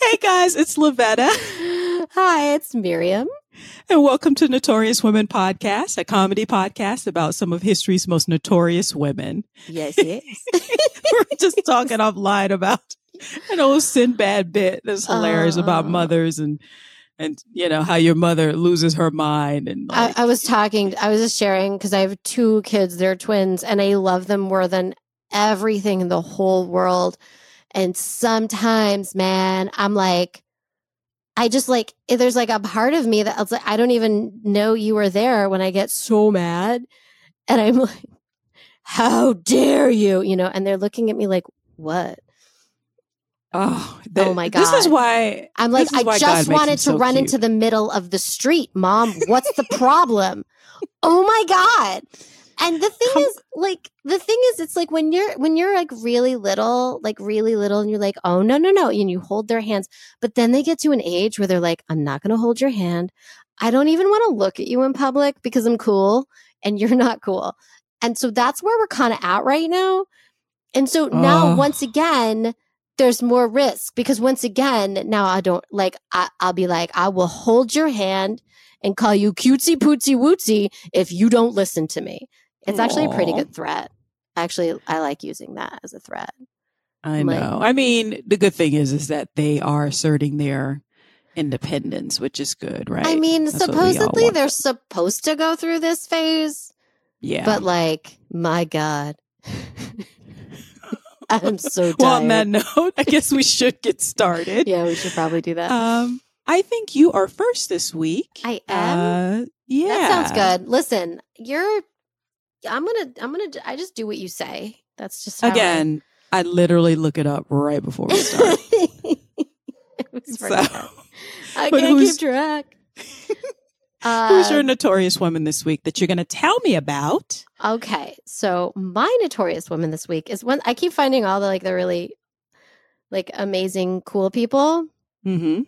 hey guys, it's Lavetta. Hi, it's Miriam. And welcome to Notorious Women Podcast, a comedy podcast about some of history's most notorious women. Yes, yes. We're just talking offline about an old Sinbad bit that's hilarious uh, about mothers and and you know how your mother loses her mind and like, I, I was talking i was just sharing because i have two kids they're twins and i love them more than everything in the whole world and sometimes, man, I'm like, I just like, eh, there's like a part of me that like, I don't even know you were there when I get so mad. And I'm like, how dare you? You know, and they're looking at me like, what? Oh, the, oh my god! This is why I'm like, I just wanted to so run cute. into the middle of the street, mom. What's the problem? oh my god! And the thing Come- is, like, the thing is, it's like when you're when you're like really little, like really little, and you're like, oh no, no, no, and you hold their hands, but then they get to an age where they're like, I'm not going to hold your hand. I don't even want to look at you in public because I'm cool and you're not cool. And so that's where we're kind of at right now. And so now, oh. once again, there's more risk because once again, now I don't like, I, will be like, I will hold your hand and call you cutesy pootsy wootsy if you don't listen to me. It's Aww. actually a pretty good threat. Actually, I like using that as a threat. I know. I mean, the good thing is, is that they are asserting their independence, which is good, right? I mean, That's supposedly they're supposed to go through this phase. Yeah. But like, my God. I'm so tired. well, on that note, I guess we should get started. yeah, we should probably do that. Um, I think you are first this week. I am. Uh, yeah, that sounds good. Listen, you're I'm gonna I'm gonna I just do what you say. That's just again. I, I, literally look it up right before we start. so, I can't keep track. Uh, who's your notorious woman this week that you're going to tell me about? Okay, so my notorious woman this week is one I keep finding all the like the really like amazing cool people. Mm-hmm.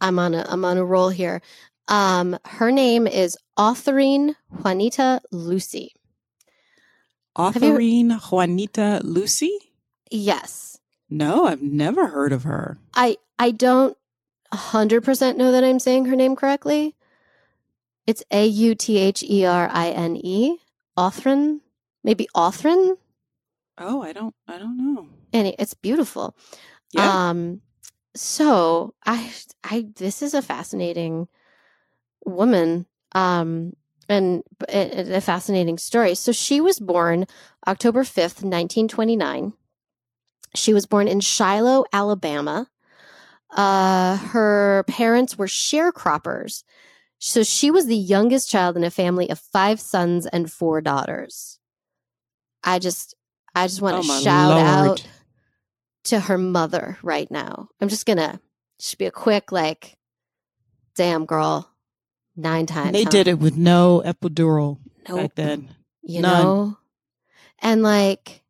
I'm on a I'm on a roll here. Um, her name is Autherine Juanita Lucy. Autherine you... Juanita Lucy? Yes. No, I've never heard of her. I I don't 100% know that I'm saying her name correctly. It's A U T H E R I N E. Authryn? Maybe Authryn? Oh, I don't I don't know. And it's beautiful. Yeah. Um so I I this is a fascinating woman. Um and a, a fascinating story. So she was born October 5th, 1929. She was born in Shiloh, Alabama. Uh, her parents were sharecroppers. So she was the youngest child in a family of five sons and four daughters. I just, I just want to oh shout Lord. out to her mother right now. I'm just gonna just be a quick like, damn girl, nine times. They huh? did it with no epidural nope. back then. You None. know? And like,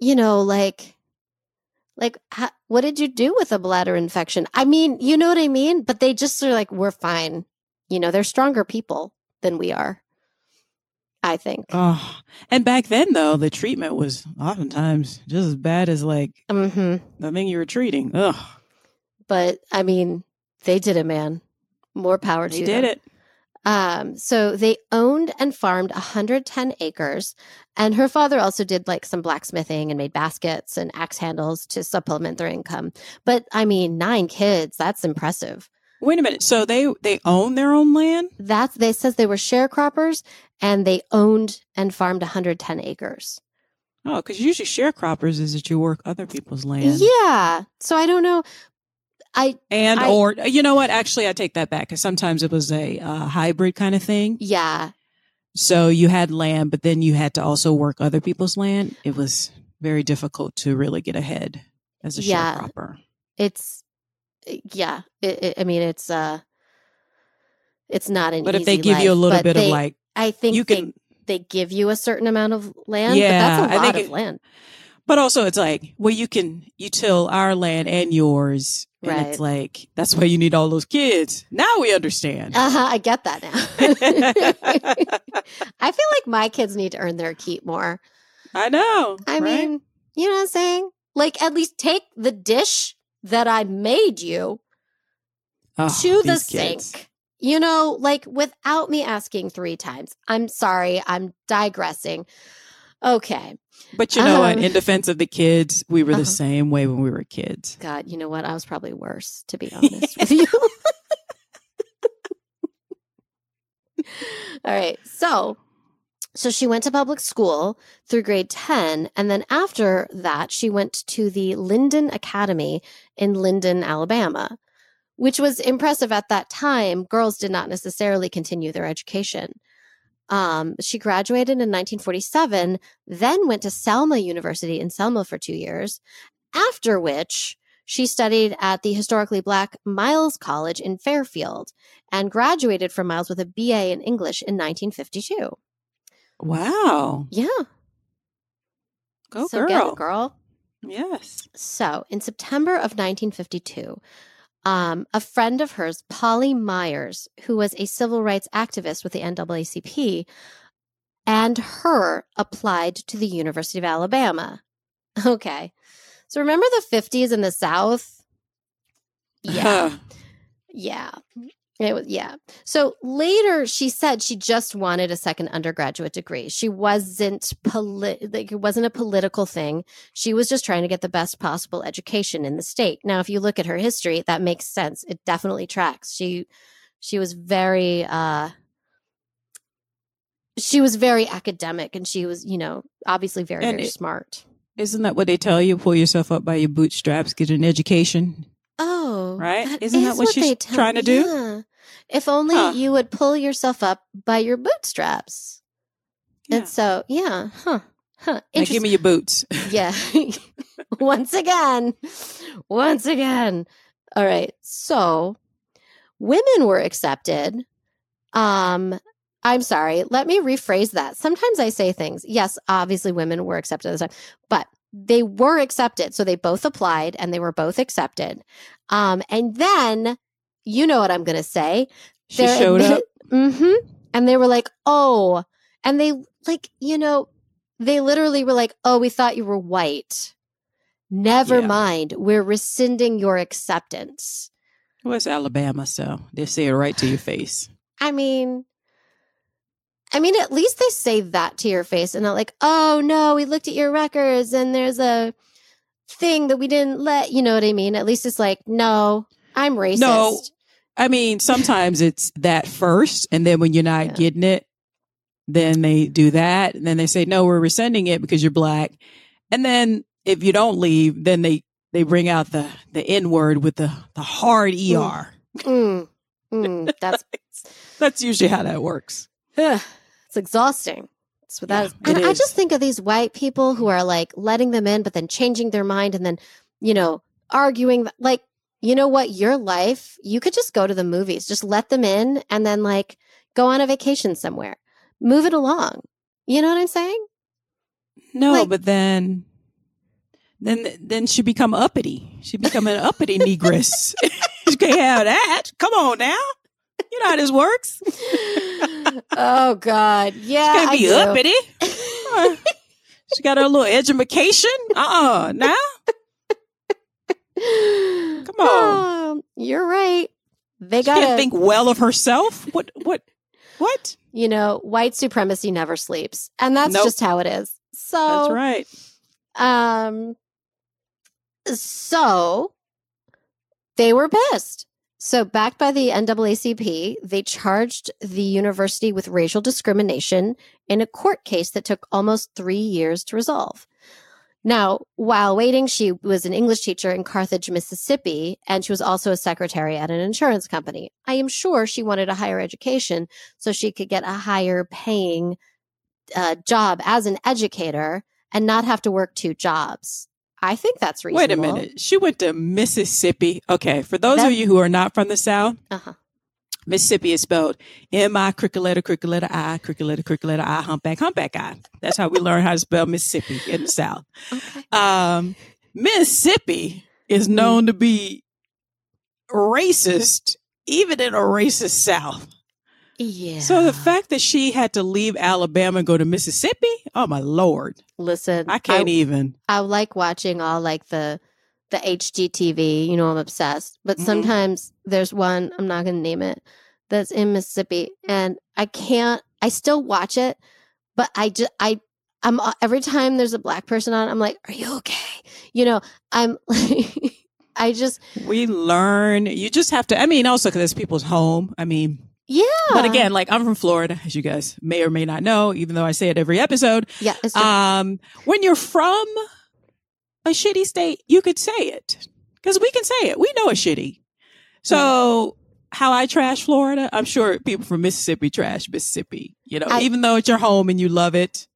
you know, like, like, what did you do with a bladder infection? I mean, you know what I mean? But they just are like, we're fine. You know, they're stronger people than we are. I think. Oh, and back then though, the treatment was oftentimes just as bad as like mm-hmm. the thing you were treating. Ugh. But I mean, they did it, man. More power to them. they to did them. it. Um, so they owned and farmed 110 acres. And her father also did like some blacksmithing and made baskets and axe handles to supplement their income. But I mean, nine kids, that's impressive. Wait a minute. So they they own their own land? That's they says they were sharecroppers and they owned and farmed 110 acres. Oh, because usually sharecroppers is that you work other people's land. Yeah. So I don't know. I and I, or you know what? Actually, I take that back because sometimes it was a uh, hybrid kind of thing. Yeah. So you had land, but then you had to also work other people's land. It was very difficult to really get ahead as a yeah, sharecropper. It's yeah. It, it, I mean, it's uh, it's not an. But if they give life, you a little bit they, of like, I think you can. They, they give you a certain amount of land. Yeah, but that's a lot of it, land. But also, it's like, well, you can you till our land and yours And right. it's like, that's why you need all those kids. Now we understand. Uh-huh, I get that now. I feel like my kids need to earn their keep more. I know. I right? mean, you know what I'm saying? Like, at least take the dish that I made you oh, to the sink. Kids. You know, like without me asking three times. I'm sorry, I'm digressing. Okay. But you know um, what? In defense of the kids, we were uh-huh. the same way when we were kids. God, you know what? I was probably worse, to be honest with you. All right. So, so she went to public school through grade 10. And then after that, she went to the Linden Academy in Linden, Alabama, which was impressive at that time. Girls did not necessarily continue their education. Um, she graduated in 1947, then went to Selma University in Selma for two years, after which she studied at the historically black Miles College in Fairfield and graduated from Miles with a BA in English in 1952. Wow. Yeah. Go so girl. It, girl. Yes. So in September of 1952, um, a friend of hers, Polly Myers, who was a civil rights activist with the NAACP, and her applied to the University of Alabama. Okay. So remember the 50s in the South? Yeah. yeah. It was, yeah. So later she said she just wanted a second undergraduate degree. She wasn't polit- like it wasn't a political thing. She was just trying to get the best possible education in the state. Now, if you look at her history, that makes sense. It definitely tracks. She she was very uh she was very academic and she was, you know, obviously very, and very it, smart. Isn't that what they tell you? Pull yourself up by your bootstraps, get an education. Oh, right. Isn't is that what, what she's trying to do? If only huh. you would pull yourself up by your bootstraps. Yeah. And so, yeah, huh. Huh. Now give me your boots. yeah. once again. Once again. All right. So, women were accepted. Um I'm sorry. Let me rephrase that. Sometimes I say things. Yes, obviously women were accepted at the time, but they were accepted. So they both applied and they were both accepted. Um, and then you know what I'm going to say. She They're showed up. Mm-hmm. And they were like, oh, and they like, you know, they literally were like, oh, we thought you were white. Never yeah. mind. We're rescinding your acceptance. Well, it's Alabama, so they say it right to your face. I mean, I mean, at least they say that to your face and not like, oh no, we looked at your records and there's a thing that we didn't let, you know what I mean? At least it's like, no, I'm racist. No, I mean, sometimes it's that first, and then when you're not yeah. getting it, then they do that. And then they say, no, we're rescinding it because you're black. And then if you don't leave, then they, they bring out the, the N word with the, the hard ER. Mm. Mm. That's, that's usually how that works. it's exhausting. It's without, yeah, and I just think of these white people who are like letting them in, but then changing their mind and then, you know, arguing like you know what? Your life, you could just go to the movies, just let them in and then like go on a vacation somewhere. Move it along. You know what I'm saying? No, like, but then then then she become uppity. She become an uppity negress. you can't have that. Come on now. You know how this works. oh God. Yeah. She can't be uppity. she got her little education. Uh-uh. Now. Come on. Oh, you're right. They got to think well of herself. What? What? What? You know, white supremacy never sleeps, and that's nope. just how it is. So that's right. Um. So they were pissed. So, backed by the NAACP, they charged the university with racial discrimination in a court case that took almost three years to resolve. Now, while waiting, she was an English teacher in Carthage, Mississippi, and she was also a secretary at an insurance company. I am sure she wanted a higher education so she could get a higher paying uh, job as an educator and not have to work two jobs. I think that's reasonable. Wait a minute. She went to Mississippi. Okay. For those that, of you who are not from the South, uh-huh. Mississippi is spelled M I cricket letter cricket letter I cricket letter cricket letter I humpback humpback I. That's how we learn how to spell Mississippi in the South. Okay. Um, Mississippi is known to be racist, even in a racist South. Yeah. So the fact that she had to leave Alabama and go to Mississippi, oh my lord! Listen, I can't I, even. I like watching all like the the HGTV. You know, I'm obsessed. But mm-hmm. sometimes there's one I'm not going to name it that's in Mississippi, and I can't. I still watch it, but I just I I'm uh, every time there's a black person on, I'm like, "Are you okay?" You know, I'm like, I just we learn. You just have to. I mean, also because it's people's home. I mean, yeah. But again, like I'm from Florida, as you guys may or may not know, even though I say it every episode. Yeah. Um, when you're from a shitty state, you could say it because we can say it. We know it's shitty. So how I trash Florida, I'm sure people from Mississippi trash Mississippi. You know, I, even though it's your home and you love it.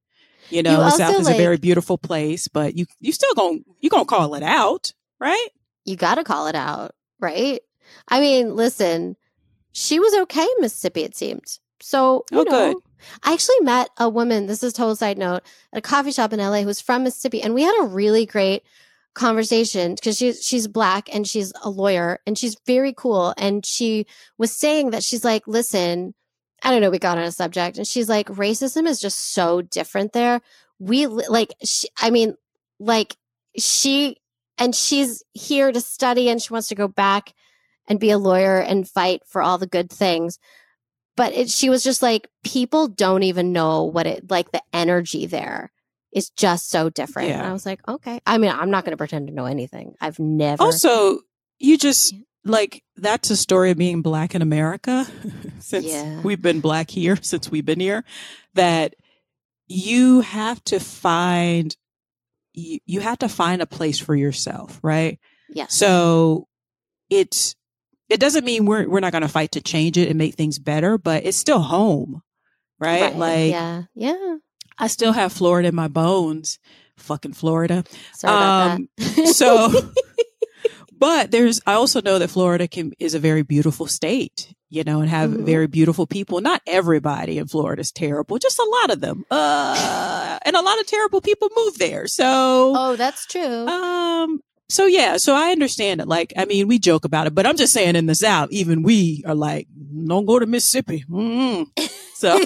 You know, you South is like, a very beautiful place, but you you still going you gonna call it out, right? You got to call it out, right? I mean, listen she was okay in Mississippi, it seemed. So, you oh, know, good. I actually met a woman, this is total side note, at a coffee shop in LA who's from Mississippi. And we had a really great conversation because she's she's black and she's a lawyer and she's very cool. And she was saying that she's like, listen, I don't know, we got on a subject and she's like, racism is just so different there. We like, she, I mean, like she, and she's here to study and she wants to go back and be a lawyer and fight for all the good things. But it, she was just like, people don't even know what it like. The energy there is just so different. Yeah. And I was like, okay. I mean, I'm not going to pretend to know anything. I've never. Also, you just like that's a story of being black in America since yeah. we've been black here since we've been here. That you have to find you, you have to find a place for yourself, right? Yeah. So it's it doesn't mean we're we're not going to fight to change it and make things better, but it's still home, right? right. Like, yeah, yeah. I still have Florida in my bones. Fucking Florida. Sorry um, about that. so, but there's. I also know that Florida can is a very beautiful state, you know, and have mm-hmm. very beautiful people. Not everybody in Florida is terrible, just a lot of them. Uh, and a lot of terrible people move there. So, oh, that's true. Um, so yeah, so I understand it. Like, I mean, we joke about it, but I'm just saying in the South, even we are like, don't go to Mississippi. Mm-hmm. So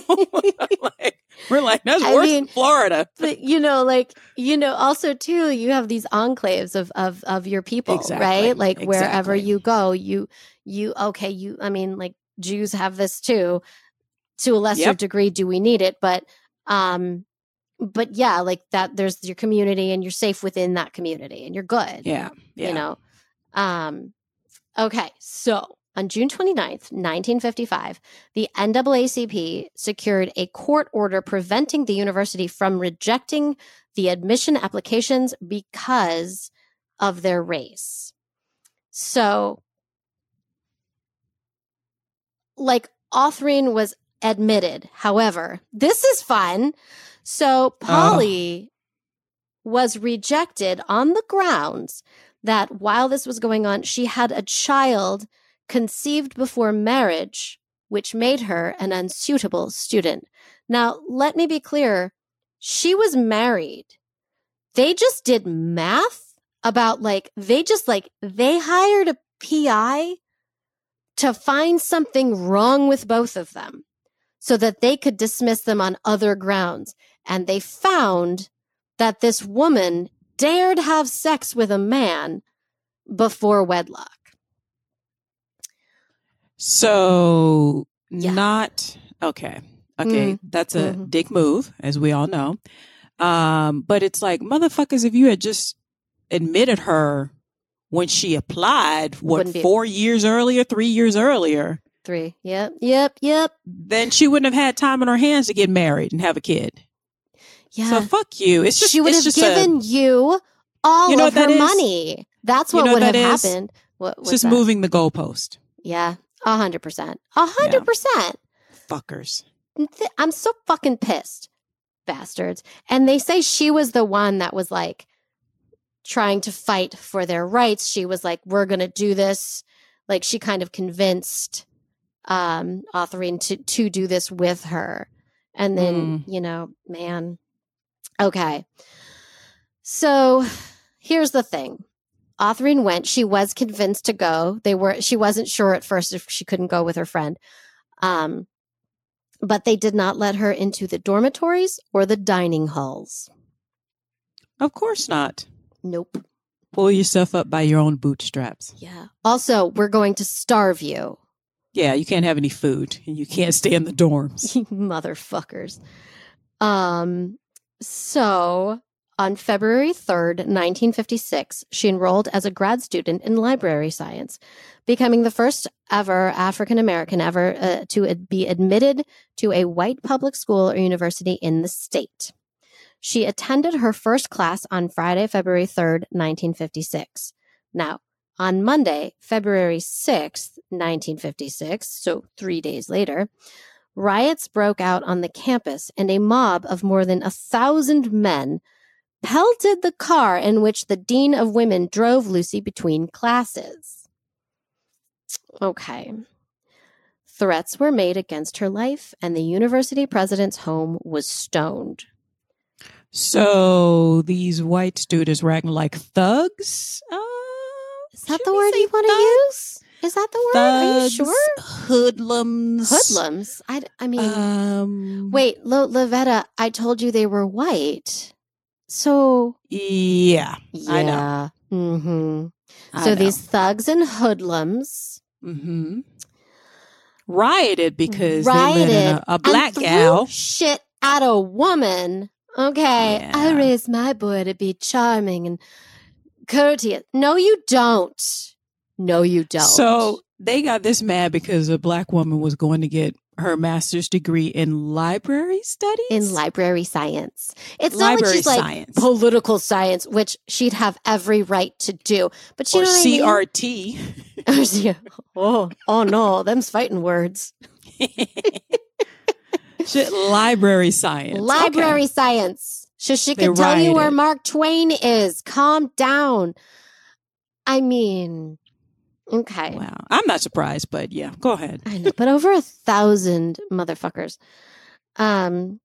like, we're like, that's I worse mean, than Florida. But you know, like, you know, also too, you have these enclaves of, of, of your people, exactly. right? Like exactly. wherever you go, you, you, okay, you, I mean, like Jews have this too. To a lesser yep. degree, do we need it? But, um, but yeah, like that there's your community and you're safe within that community and you're good. Yeah. yeah. You know. Um okay, so on June 29th, 1955, the NAACP secured a court order preventing the university from rejecting the admission applications because of their race. So, like, Autherine was admitted. However, this is fun. So Polly uh-huh. was rejected on the grounds that while this was going on, she had a child conceived before marriage, which made her an unsuitable student. Now, let me be clear. She was married. They just did math about like, they just like, they hired a PI to find something wrong with both of them so that they could dismiss them on other grounds and they found that this woman dared have sex with a man before wedlock. So, yeah. not okay. Okay, mm-hmm. that's a mm-hmm. dick move, as we all know. Um, but it's like, motherfuckers, if you had just admitted her when she applied, what, four years earlier, three years earlier? Three. Yep. Yep. Yep. Then she wouldn't have had time on her hands to get married and have a kid. Yeah. So fuck you. It's just she would have given a, you all you know of her money. That's what you know would have is? happened. What, it's just that? moving the goalpost. Yeah, a hundred percent. A hundred percent. Fuckers. I'm so fucking pissed, bastards. And they say she was the one that was like trying to fight for their rights. She was like, "We're gonna do this." Like she kind of convinced um Autherine to to do this with her. And then, mm. you know, man, Okay. So here's the thing Autherine went. She was convinced to go. They were. She wasn't sure at first if she couldn't go with her friend. Um, but they did not let her into the dormitories or the dining halls. Of course not. Nope. Pull yourself up by your own bootstraps. Yeah. Also, we're going to starve you. Yeah, you can't have any food and you can't stay in the dorms. Motherfuckers. Um so on February 3rd, 1956, she enrolled as a grad student in library science, becoming the first ever African American ever uh, to be admitted to a white public school or university in the state. She attended her first class on Friday, February 3rd, 1956. Now, on Monday, February 6th, 1956, so three days later, riots broke out on the campus and a mob of more than a thousand men pelted the car in which the Dean of Women drove Lucy between classes. Okay. Threats were made against her life, and the university president's home was stoned. So these white students were acting like thugs. Uh, Is that the word you want to use? Is that the word? Thugs, Are you sure? Hoodlums. Hoodlums. I, I mean, um, wait, Lo, Lavetta. I told you they were white. So yeah, yeah. I know. Mm-hmm. I so know. these thugs and hoodlums. Mm-hmm. Rioted because rioted they let a, a black gal shit at a woman Okay, yeah. I raised my boy to be charming and courteous. No, you don't. No, you don't. So they got this mad because a black woman was going to get her master's degree in library studies in library science it's library not like she's science. like political science which she'd have every right to do but she or crt I mean? Oh, oh oh no them's fighting words Shit, library science. Library okay. science. So she can tell you where Mark Twain is. Calm down. I mean, okay. Wow. I'm not surprised, but yeah, go ahead. I know, but over a thousand motherfuckers. Um,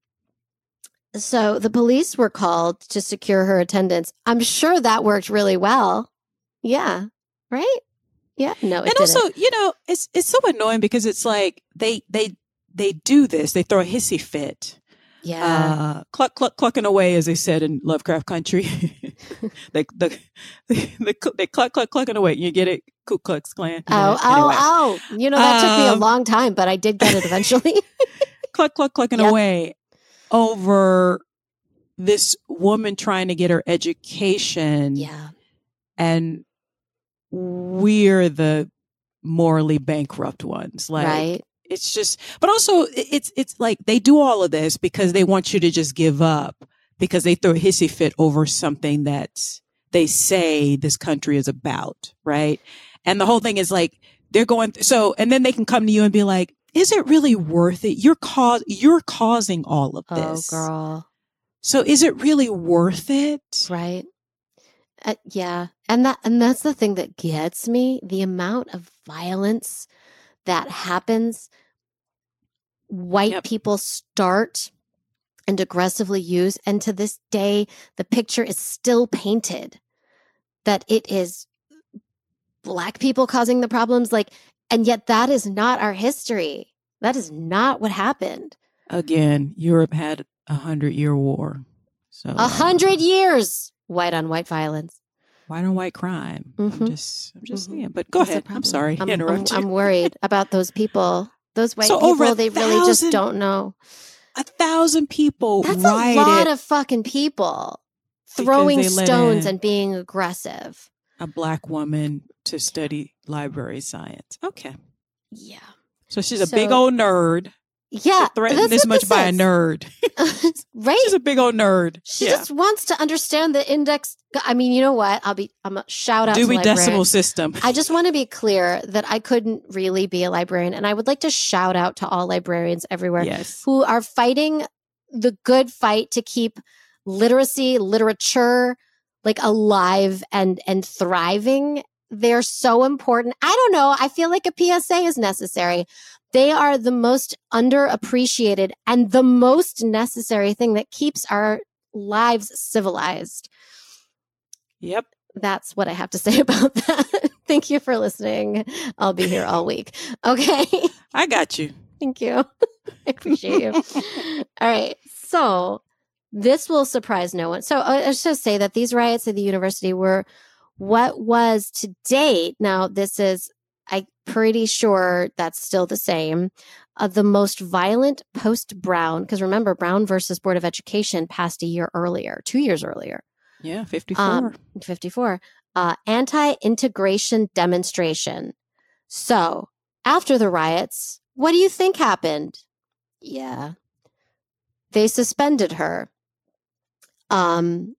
so the police were called to secure her attendance. I'm sure that worked really well. Yeah. Right? Yeah. No. and also, you know, it's it's so annoying because it's like they they they do this. They throw a hissy fit. Yeah. Uh, cluck, cluck, clucking away, as they said in Lovecraft Country. they, the, they, they, cluck, cluck, clucking away. You get it? Ku Klux Klan. Oh, oh, anyway. oh. You know, that um, took me a um, long time, but I did get it eventually. cluck, cluck, clucking yep. away over this woman trying to get her education. Yeah. And we're the morally bankrupt ones. Like, right it's just but also it's it's like they do all of this because they want you to just give up because they throw a hissy fit over something that they say this country is about right? And the whole thing is like they're going th- so and then they can come to you and be like is it really worth it? You're cause you're causing all of oh, this. oh girl. So is it really worth it? Right. Uh, yeah. And that and that's the thing that gets me the amount of violence that happens, white yep. people start and aggressively use. And to this day, the picture is still painted that it is black people causing the problems. Like, and yet that is not our history. That is not what happened. Again, Europe had a hundred year war. So a hundred years white on white violence white on white crime. Mm-hmm. I'm just, I'm just mm-hmm. saying. But go That's ahead. I'm sorry. I'm, I'm, I'm, worried about those people. Those white so people. They thousand, really just don't know. A thousand people. That's a lot of fucking people throwing stones and being aggressive. A black woman to study library science. Okay. Yeah. So she's a so, big old nerd. Yeah, threatened this much this by a nerd. right? She's a big old nerd. She yeah. just wants to understand the index. I mean, you know what? I'll be. I'm a shout out. Dewey Decimal System. I just want to be clear that I couldn't really be a librarian, and I would like to shout out to all librarians everywhere yes. who are fighting the good fight to keep literacy, literature, like alive and and thriving. They're so important. I don't know. I feel like a PSA is necessary they are the most underappreciated and the most necessary thing that keeps our lives civilized. Yep. that's what I have to say about that. Thank you for listening. I'll be here all week. Okay. I got you. Thank you. I appreciate you. all right. So this will surprise no one. So uh, let's just say that these riots at the university were what was to date. Now, this is, I'm pretty sure that's still the same. Uh, the most violent post Brown, because remember, Brown versus Board of Education passed a year earlier, two years earlier. Yeah, 54. Um, 54. Uh, Anti integration demonstration. So after the riots, what do you think happened? Yeah. They suspended her um,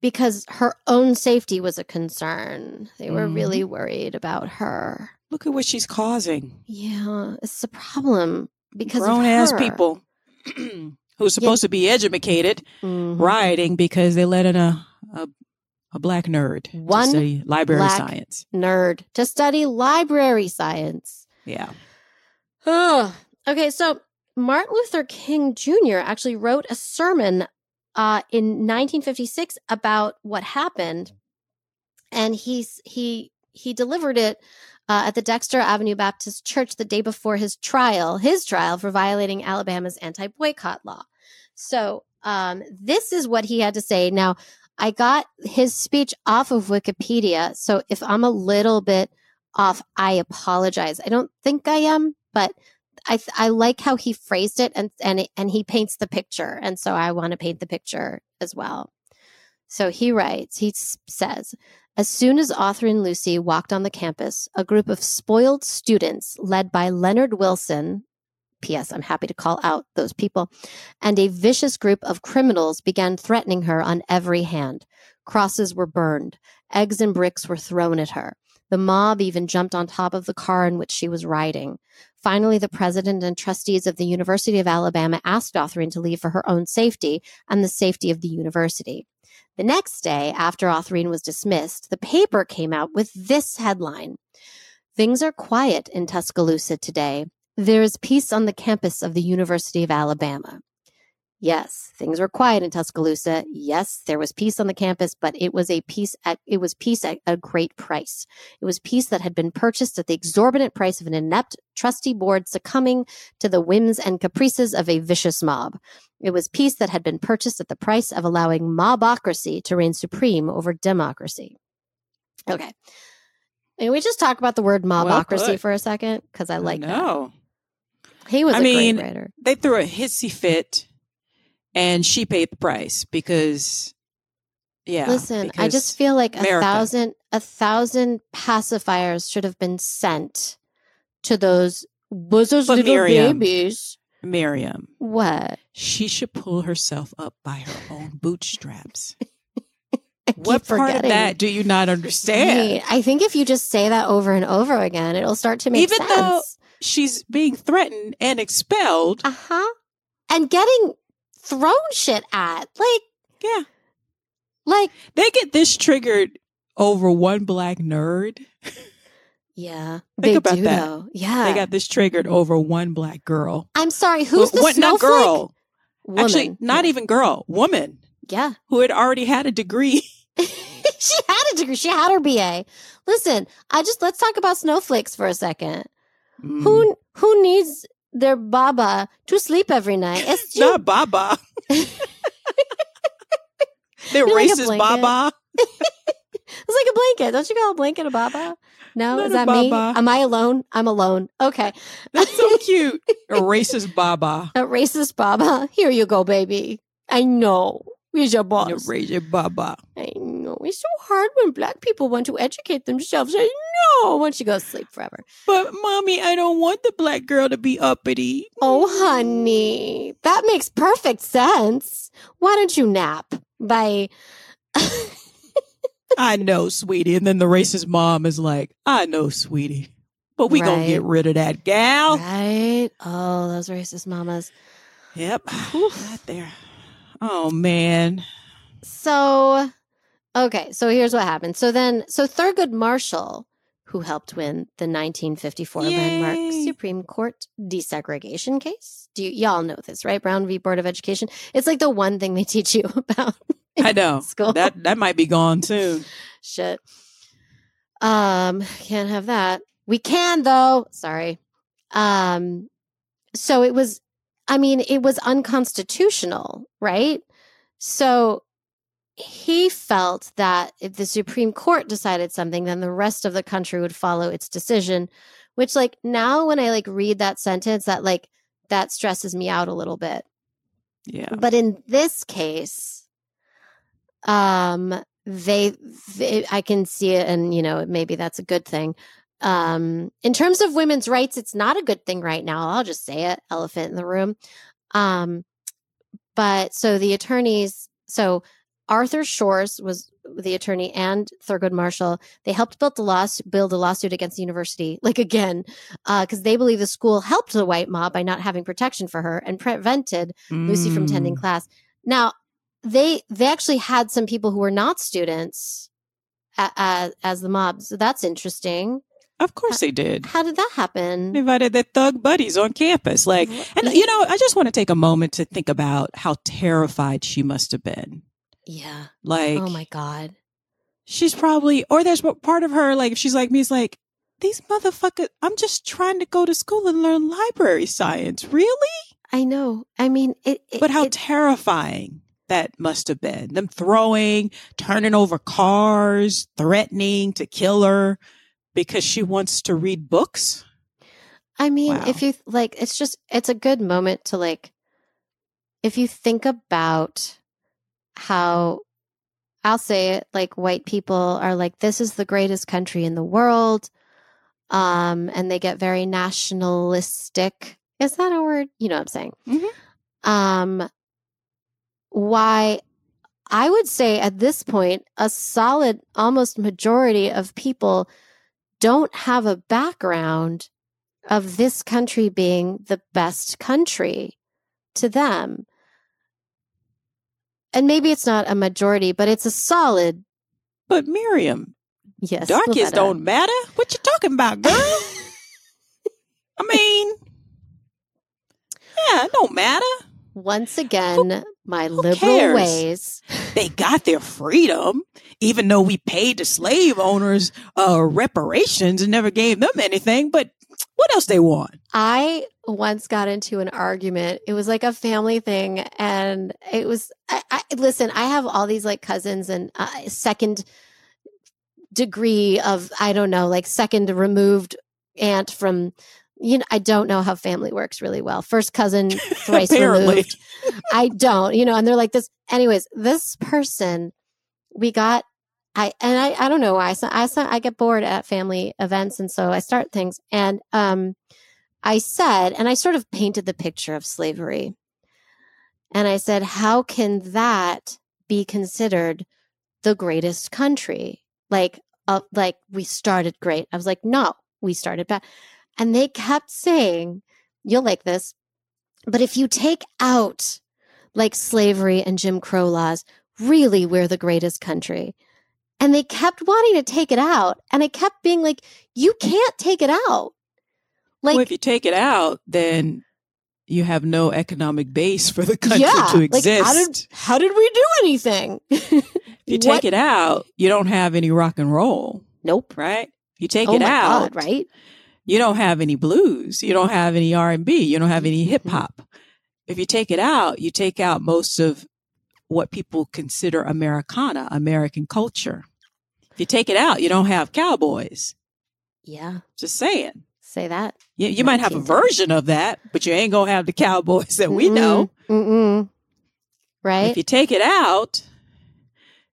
because her own safety was a concern. They were mm. really worried about her. Look at what she's causing. Yeah, it's a problem because grown ass people who's supposed yeah. to be educated mm-hmm. rioting because they let in a a, a black nerd one to study library science nerd to study library science. Yeah. Oh, okay. So Martin Luther King Jr. actually wrote a sermon uh, in 1956 about what happened, and he's he he delivered it uh, at the Dexter Avenue Baptist Church the day before his trial, his trial for violating Alabama's anti-boycott law. So um, this is what he had to say. Now, I got his speech off of Wikipedia, so if I'm a little bit off, I apologize. I don't think I am, but I I like how he phrased it and and it, and he paints the picture, and so I want to paint the picture as well. So he writes, he says, as soon as Autherine Lucy walked on the campus, a group of spoiled students led by Leonard Wilson, P.S. I'm happy to call out those people, and a vicious group of criminals began threatening her on every hand. Crosses were burned, eggs and bricks were thrown at her. The mob even jumped on top of the car in which she was riding. Finally, the president and trustees of the University of Alabama asked Autherine to leave for her own safety and the safety of the university. The next day, after Autherine was dismissed, the paper came out with this headline Things are quiet in Tuscaloosa today. There is peace on the campus of the University of Alabama. Yes, things were quiet in Tuscaloosa. Yes, there was peace on the campus, but it was a peace at it was peace at a great price. It was peace that had been purchased at the exorbitant price of an inept trustee board succumbing to the whims and caprices of a vicious mob. It was peace that had been purchased at the price of allowing mobocracy to reign supreme over democracy. Okay. Can we just talk about the word mobocracy well for a second? Because I like no. that. He was I mean, writer. They threw a hissy fit and she paid the price because yeah listen i just feel like America. a thousand a thousand pacifiers should have been sent to those was those but little Miriam, babies. Miriam. What? She should pull herself up by her own bootstraps. What part forgetting. of that do you not understand? I think if you just say that over and over again it'll start to make even sense. Even though she's being threatened and expelled uh-huh. And getting thrown shit at. Like, yeah. Like, they get this triggered over one black nerd. Yeah. Think about that. Though. Yeah. They got this triggered over one black girl. I'm sorry, who's the what, Not girl. Woman. Actually, not yeah. even girl. Woman. Yeah. Who had already had a degree. she had a degree. She had her BA. Listen, I just let's talk about snowflakes for a second. Mm. Who who needs their baba to sleep every night. It's not baba. They're racist like baba. it's like a blanket. Don't you call a blanket a baba? No, not is that me? Am I alone? I'm alone. Okay. That's so cute. A racist baba. A racist baba. Here you go, baby. I know. He's your boss. You raise your baba. I know. It's so hard when black people want to educate themselves. I know. Once you go to sleep forever. But mommy, I don't want the black girl to be uppity. Oh, honey. That makes perfect sense. Why don't you nap? By I know, sweetie. And then the racist mom is like, I know, sweetie. But we right. gonna get rid of that gal. Right. Oh, those racist mamas. Yep. Right there. Oh man. So okay, so here's what happened. So then so Thurgood Marshall, who helped win the 1954 Yay. landmark Supreme Court desegregation case. Do you, y'all know this, right? Brown v. Board of Education. It's like the one thing they teach you about I know. School. That that might be gone soon. Shit. Um, can't have that. We can though. Sorry. Um, so it was. I mean, it was unconstitutional, right? So he felt that if the Supreme Court decided something, then the rest of the country would follow its decision. Which, like, now when I like read that sentence, that like that stresses me out a little bit. Yeah. But in this case, um, they, they I can see it, and you know, maybe that's a good thing. Um, in terms of women's rights, it's not a good thing right now. I'll just say it, elephant in the room. Um, but so the attorneys, so Arthur Shores was the attorney and Thurgood Marshall. They helped build the lawsuit, build a lawsuit against the university, like again, because uh, they believe the school helped the white mob by not having protection for her and prevented mm. Lucy from attending mm. class. Now, they they actually had some people who were not students as, as the mob, so that's interesting. Of course they did. How did that happen? They invited their thug buddies on campus. Like, and you know, I just want to take a moment to think about how terrified she must have been. Yeah. Oh like, oh my God. She's probably, or there's part of her, like, if she's like me, it's like, these motherfuckers, I'm just trying to go to school and learn library science. Really? I know. I mean, it, it but how it, terrifying that must have been. Them throwing, turning over cars, threatening to kill her because she wants to read books. I mean, wow. if you like, it's just, it's a good moment to like, if you think about how I'll say it like white people are like, this is the greatest country in the world. Um, and they get very nationalistic. Is that a word? You know what I'm saying? Mm-hmm. Um, why I would say at this point, a solid, almost majority of people don't have a background of this country being the best country to them and maybe it's not a majority, but it's a solid. But Miriam, yes, darkies don't matter. What you talking about, girl? I mean, yeah, it don't matter. Once again, who, my who liberal cares? ways. They got their freedom, even though we paid the slave owners uh, reparations and never gave them anything. But what else they want? I once got into an argument. It was like a family thing, and it was. I, I listen. I have all these like cousins and uh, second degree of I don't know, like second removed aunt from. You know, I don't know how family works really well. First cousin, thrice removed. I don't. You know, and they're like this. Anyways, this person, we got I and I I don't know why I I I get bored at family events and so I start things and um I said and I sort of painted the picture of slavery. And I said how can that be considered the greatest country? Like uh, like we started great. I was like no, we started bad. And they kept saying you'll like this. But if you take out like slavery and Jim Crow laws, really we're the greatest country. And they kept wanting to take it out. And I kept being like, you can't take it out. Like, well, if you take it out, then you have no economic base for the country yeah, to exist. Like how, did, how did we do anything? if you take it out, you don't have any rock and roll. Nope. Right? You take oh it out, God, right? You don't have any blues. You don't have any R and B. You don't have any hip mm-hmm. hop. If you take it out, you take out most of what people consider Americana, American culture. If you take it out, you don't have cowboys. Yeah. Just saying. Say that. Yeah, you might have a version of that, but you ain't gonna have the cowboys that we Mm-mm. know. Mm-mm. Right. If you take it out,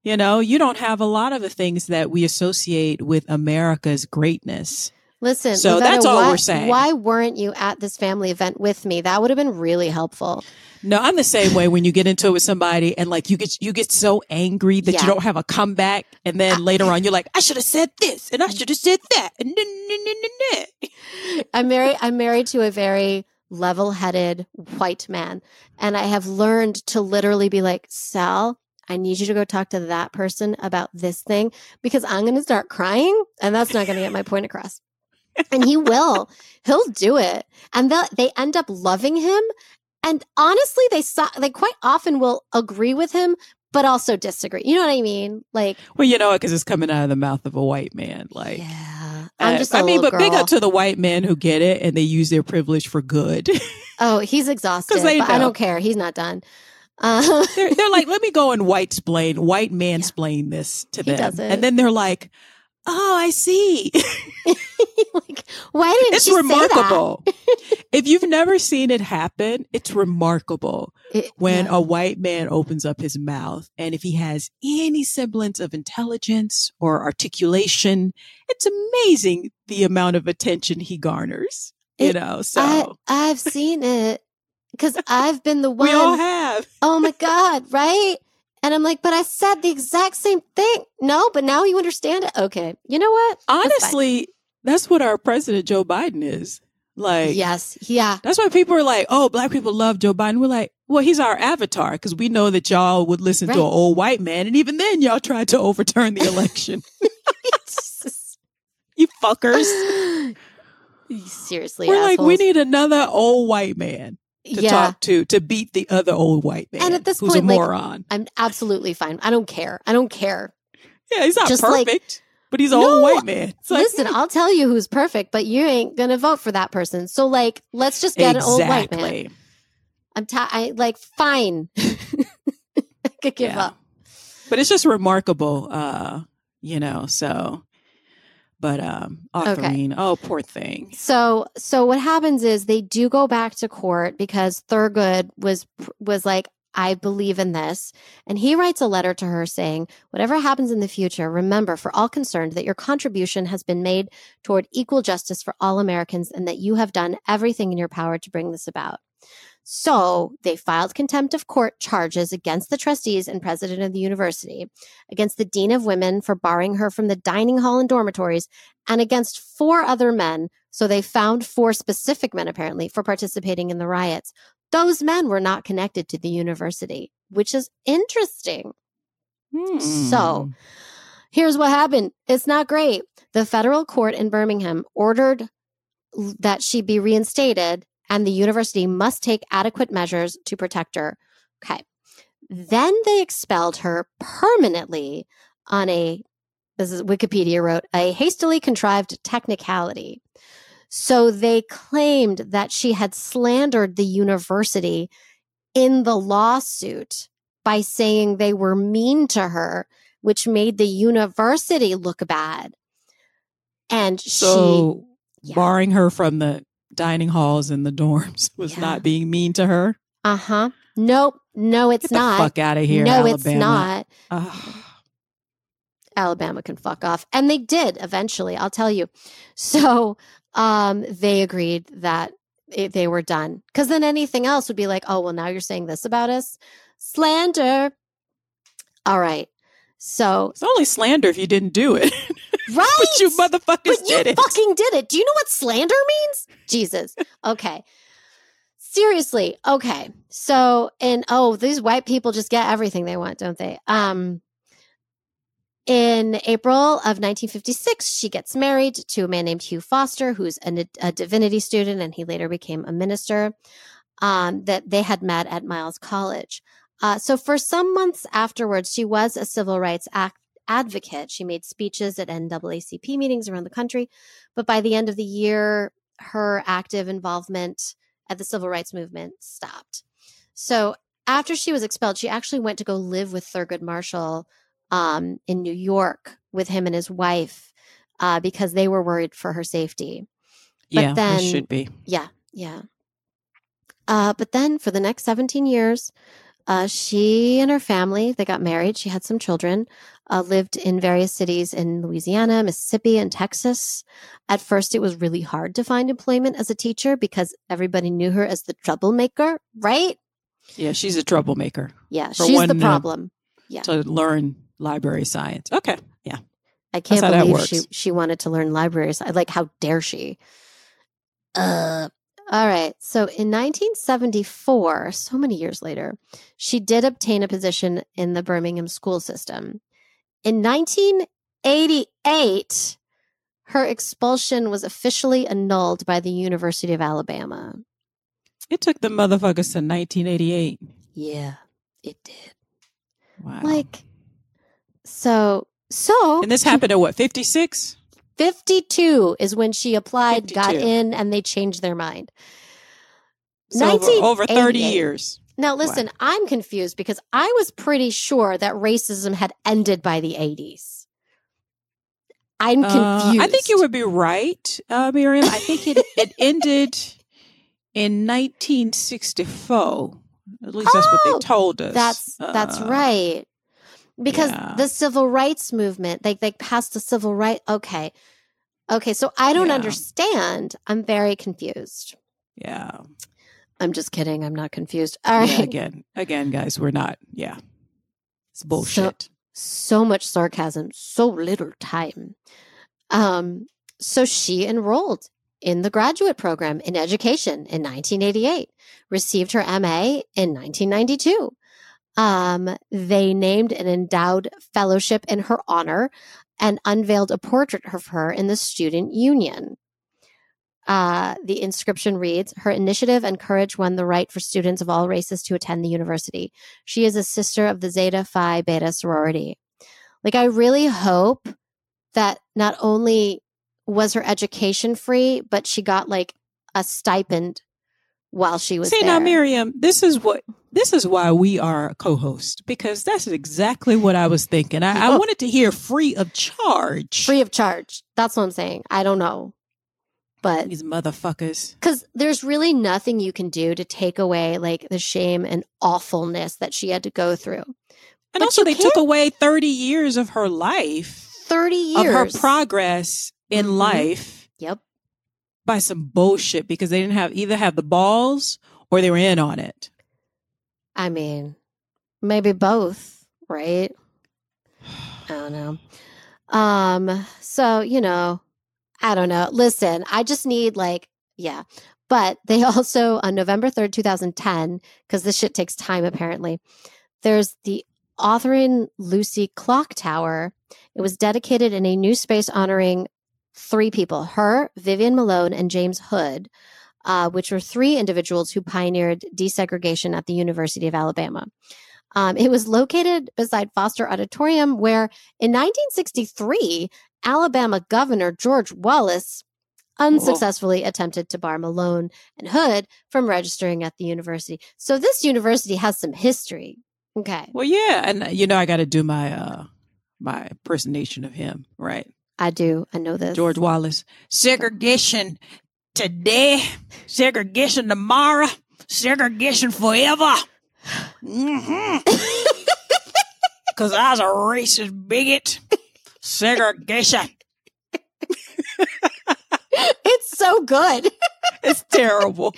you know, you don't have a lot of the things that we associate with America's greatness. Listen, so that's all why, we're saying. Why weren't you at this family event with me? That would have been really helpful. No, I'm the same way when you get into it with somebody and like you get you get so angry that yeah. you don't have a comeback and then later on you're like, I should have said this and I should have said that. And I'm married I'm married to a very level-headed white man and I have learned to literally be like, Sal, I need you to go talk to that person about this thing because I'm going to start crying and that's not going to get my point across and he will. He'll do it. And they end up loving him. And honestly, they saw, they quite often will agree with him, but also disagree. You know what I mean? Like, well, you know it because it's coming out of the mouth of a white man. Like, yeah, I'm just. I mean, but girl. big up to the white men who get it and they use their privilege for good. oh, he's exhausted. They but. I don't care. He's not done. Uh, they're, they're, like, let me go and white explain, white man explain yeah. this to them, and then they're like, oh, I see. like, why didn't it's remarkable. if you've never seen it happen, it's remarkable it, when yeah. a white man opens up his mouth and if he has any semblance of intelligence or articulation, it's amazing the amount of attention he garners. It, you know, so I, I've seen it because I've been the one. We all have. Oh my God, right? And I'm like, but I said the exact same thing. No, but now you understand it. Okay. You know what? Honestly, that's, that's what our president, Joe Biden, is. Like, yes. Yeah. That's why people are like, oh, black people love Joe Biden. We're like, well, he's our avatar because we know that y'all would listen right. to an old white man. And even then, y'all tried to overturn the election. you fuckers. Seriously. We're assholes. like, we need another old white man to yeah. talk to to beat the other old white man. And at this who's point, a moron. Like, I'm absolutely fine. I don't care. I don't care. Yeah, he's not Just perfect. Like, but he's an no, old white man. Like, listen, I'll tell you who's perfect, but you ain't gonna vote for that person. So like, let's just get exactly. an old white man. I'm t- I like fine. I could give yeah. up. But it's just remarkable, uh, you know. So but um okay. oh poor thing. So so what happens is they do go back to court because Thurgood was was like I believe in this. And he writes a letter to her saying, Whatever happens in the future, remember for all concerned that your contribution has been made toward equal justice for all Americans and that you have done everything in your power to bring this about. So they filed contempt of court charges against the trustees and president of the university, against the dean of women for barring her from the dining hall and dormitories, and against four other men. So they found four specific men, apparently, for participating in the riots. Those men were not connected to the university, which is interesting. Hmm. So here's what happened. It's not great. The federal court in Birmingham ordered that she be reinstated and the university must take adequate measures to protect her. Okay. Then they expelled her permanently on a, this is Wikipedia wrote, a hastily contrived technicality. So they claimed that she had slandered the university in the lawsuit by saying they were mean to her, which made the university look bad. And so, she, yeah. barring her from the dining halls and the dorms was yeah. not being mean to her. Uh huh. Nope. No, it's Get not. fuck out of here. No, Alabama. it's not. Ugh. Alabama can fuck off. And they did eventually, I'll tell you. So um, they agreed that it, they were done. Because then anything else would be like, oh, well, now you're saying this about us? Slander. All right. So it's only slander if you didn't do it. Right. but you motherfuckers but you did it. You fucking did it. Do you know what slander means? Jesus. Okay. Seriously. Okay. So, and oh, these white people just get everything they want, don't they? Um, in April of 1956, she gets married to a man named Hugh Foster, who's a, a divinity student, and he later became a minister. Um, that they had met at Miles College. Uh, so for some months afterwards, she was a civil rights act- advocate. She made speeches at NAACP meetings around the country. But by the end of the year, her active involvement at the civil rights movement stopped. So after she was expelled, she actually went to go live with Thurgood Marshall um, in New York with him and his wife uh, because they were worried for her safety. But yeah, then, should be. Yeah, yeah. Uh, but then for the next 17 years, uh, she and her family, they got married. She had some children, uh, lived in various cities in Louisiana, Mississippi, and Texas. At first, it was really hard to find employment as a teacher because everybody knew her as the troublemaker, right? Yeah, she's a troublemaker. Yeah, she's one, the problem. Uh, yeah. To learn library science. Okay. Yeah. I can't believe she, she wanted to learn library science. Like, how dare she? Uh, all right. So in 1974, so many years later, she did obtain a position in the Birmingham school system. In 1988, her expulsion was officially annulled by the University of Alabama. It took the motherfuckers to 1988. Yeah, it did. Wow. Like, so, so. And this happened at what, 56? 52 is when she applied, 52. got in, and they changed their mind. So over, over 30 years. Now, listen, wow. I'm confused because I was pretty sure that racism had ended by the 80s. I'm confused. Uh, I think you would be right, uh, Miriam. I think it, it ended in 1964. At least that's oh, what they oh, told us. That's that's uh, right. Because yeah. the civil rights movement, they they passed the civil right. Okay, okay. So I don't yeah. understand. I'm very confused. Yeah. I'm just kidding. I'm not confused. All right. Yeah, again, again, guys, we're not. Yeah, it's bullshit. So, so much sarcasm, so little time. Um. So she enrolled in the graduate program in education in 1988, received her MA in 1992. Um, they named an endowed fellowship in her honor and unveiled a portrait of her in the student union. Uh, the inscription reads Her initiative and courage won the right for students of all races to attend the university. She is a sister of the Zeta Phi Beta sorority. Like, I really hope that not only was her education free, but she got like a stipend while she was See there. now, Miriam, this is what this is why we are co-host because that's exactly what I was thinking. I, I wanted to hear free of charge. Free of charge. That's what I'm saying. I don't know. But these motherfuckers. Because there's really nothing you can do to take away like the shame and awfulness that she had to go through. And but also, they took away 30 years of her life. 30 years. Of her progress in mm-hmm. life. Yep. By some bullshit because they didn't have either have the balls or they were in on it. I mean, maybe both, right? I don't know. Um, so, you know, I don't know. Listen, I just need like, yeah. But they also, on November 3rd, 2010, because this shit takes time apparently, there's the Autherine Lucy Clock Tower. It was dedicated in a new space honoring three people her, Vivian Malone, and James Hood, uh, which were three individuals who pioneered desegregation at the University of Alabama. Um, it was located beside Foster Auditorium, where in 1963, Alabama Governor George Wallace unsuccessfully Whoa. attempted to bar Malone and Hood from registering at the university. So this university has some history. Okay. Well, yeah, and you know I got to do my uh my impersonation of him, right? I do. I know this. George Wallace. Segregation today, segregation tomorrow, segregation forever. Mm-hmm. Cause I was a racist bigot. Segregation. it's so good. it's terrible.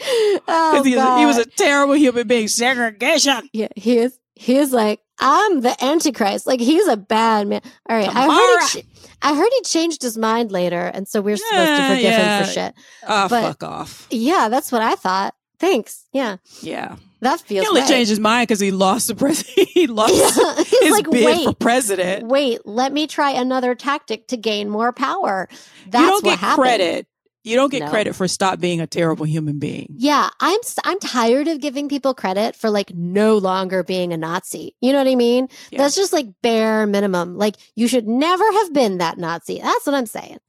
Oh, he, he was a terrible human being. Segregation. Yeah, he is. He is like, I'm the Antichrist. Like he's a bad man. All right, Tomorrow. I heard. He, I heard he changed his mind later, and so we're supposed to forgive yeah. him for shit. Oh, but, fuck off. Yeah, that's what I thought. Thanks. Yeah. Yeah. That feels. He only right. changed his mind because he lost the president. he lost yeah. his like, bid wait, for president. Wait, let me try another tactic to gain more power. That's you don't get happened. credit you don't get no. credit for stop being a terrible human being. Yeah, I'm I'm tired of giving people credit for like no longer being a Nazi. You know what I mean? Yeah. That's just like bare minimum. Like you should never have been that Nazi. That's what I'm saying.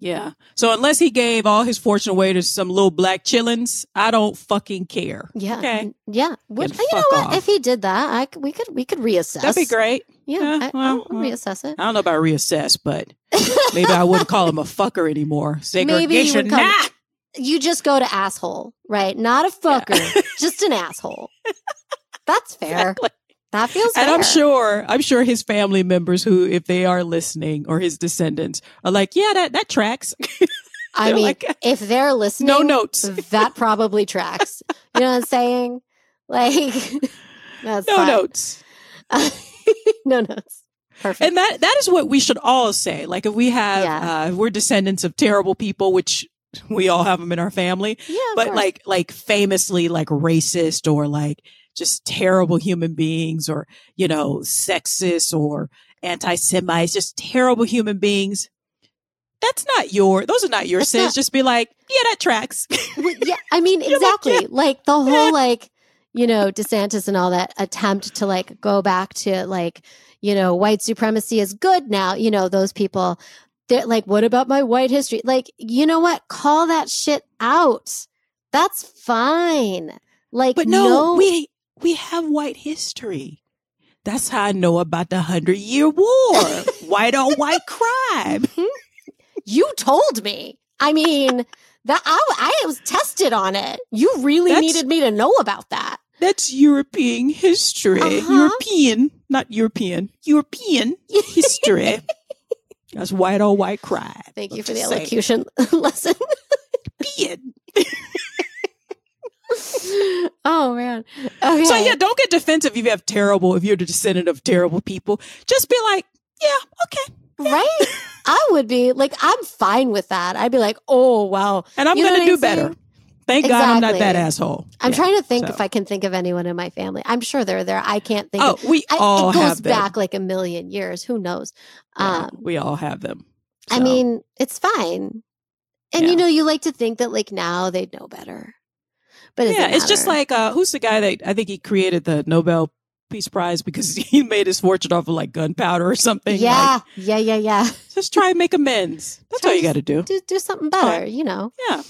Yeah. So unless he gave all his fortune away to some little black chillins, I don't fucking care. Yeah. Okay. Yeah. Which, you know what? Off. If he did that, I we could we could reassess. That'd be great. Yeah. yeah I, well, I'll reassess it. I don't know about reassess, but maybe I wouldn't call him a fucker anymore. Segregation. Maybe you, nah! you just go to asshole, right? Not a fucker, yeah. just an asshole. That's fair. Exactly. That feels And fair. I'm sure, I'm sure his family members who, if they are listening or his descendants are like, yeah, that, that tracks. I mean, like, if they're listening, no notes. that probably tracks. You know what I'm saying? Like, that's no fine. notes. no notes. Perfect. And that that is what we should all say. Like if we have, yeah. uh, if we're descendants of terrible people, which we all have them in our family. Yeah, but course. like like famously like racist or like just terrible human beings or, you know, sexist or anti-Semites, just terrible human beings. That's not your, those are not your That's sins. Not, just be like, yeah, that tracks. yeah. I mean, exactly. Like, yeah. like, the whole, like, you know, DeSantis and all that attempt to like go back to like, you know, white supremacy is good now, you know, those people, they're like, what about my white history? Like, you know what? Call that shit out. That's fine. Like, but no, no we we have white history. That's how I know about the Hundred Year War. white on white crime. You told me. I mean, that I, I was tested on it. You really That's, needed me to know about that. That's European history. Uh-huh. European, not European. European history. That's white on white crime. Thank you for the elocution lesson. European. Oh man. Okay. So yeah, don't get defensive if you have terrible, if you're the descendant of terrible people. Just be like, yeah, okay. Yeah. Right? I would be like, I'm fine with that. I'd be like, oh wow. And I'm gonna do better. Thank exactly. God I'm not that asshole. I'm yeah, trying to think so. if I can think of anyone in my family. I'm sure they're there. I can't think. Oh, of, we I, all it goes have back like a million years. Who knows? Yeah, um, we all have them. So. I mean, it's fine. And you know, you like to think that like now they'd know better. But yeah, it's just like uh, who's the guy that I think he created the Nobel Peace Prize because he made his fortune off of like gunpowder or something. Yeah, like, yeah, yeah, yeah. Just try and make amends. That's all you got to do. do. Do something better, you know. Yeah.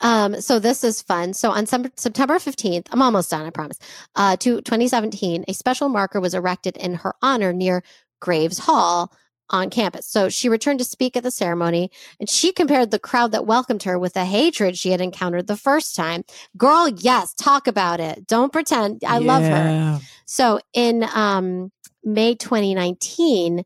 Um, so this is fun. So on some, September 15th, I'm almost done, I promise. Uh, to 2017, a special marker was erected in her honor near Graves Hall on campus. So she returned to speak at the ceremony and she compared the crowd that welcomed her with the hatred she had encountered the first time. Girl, yes, talk about it. Don't pretend. I yeah. love her. So in um, May 2019,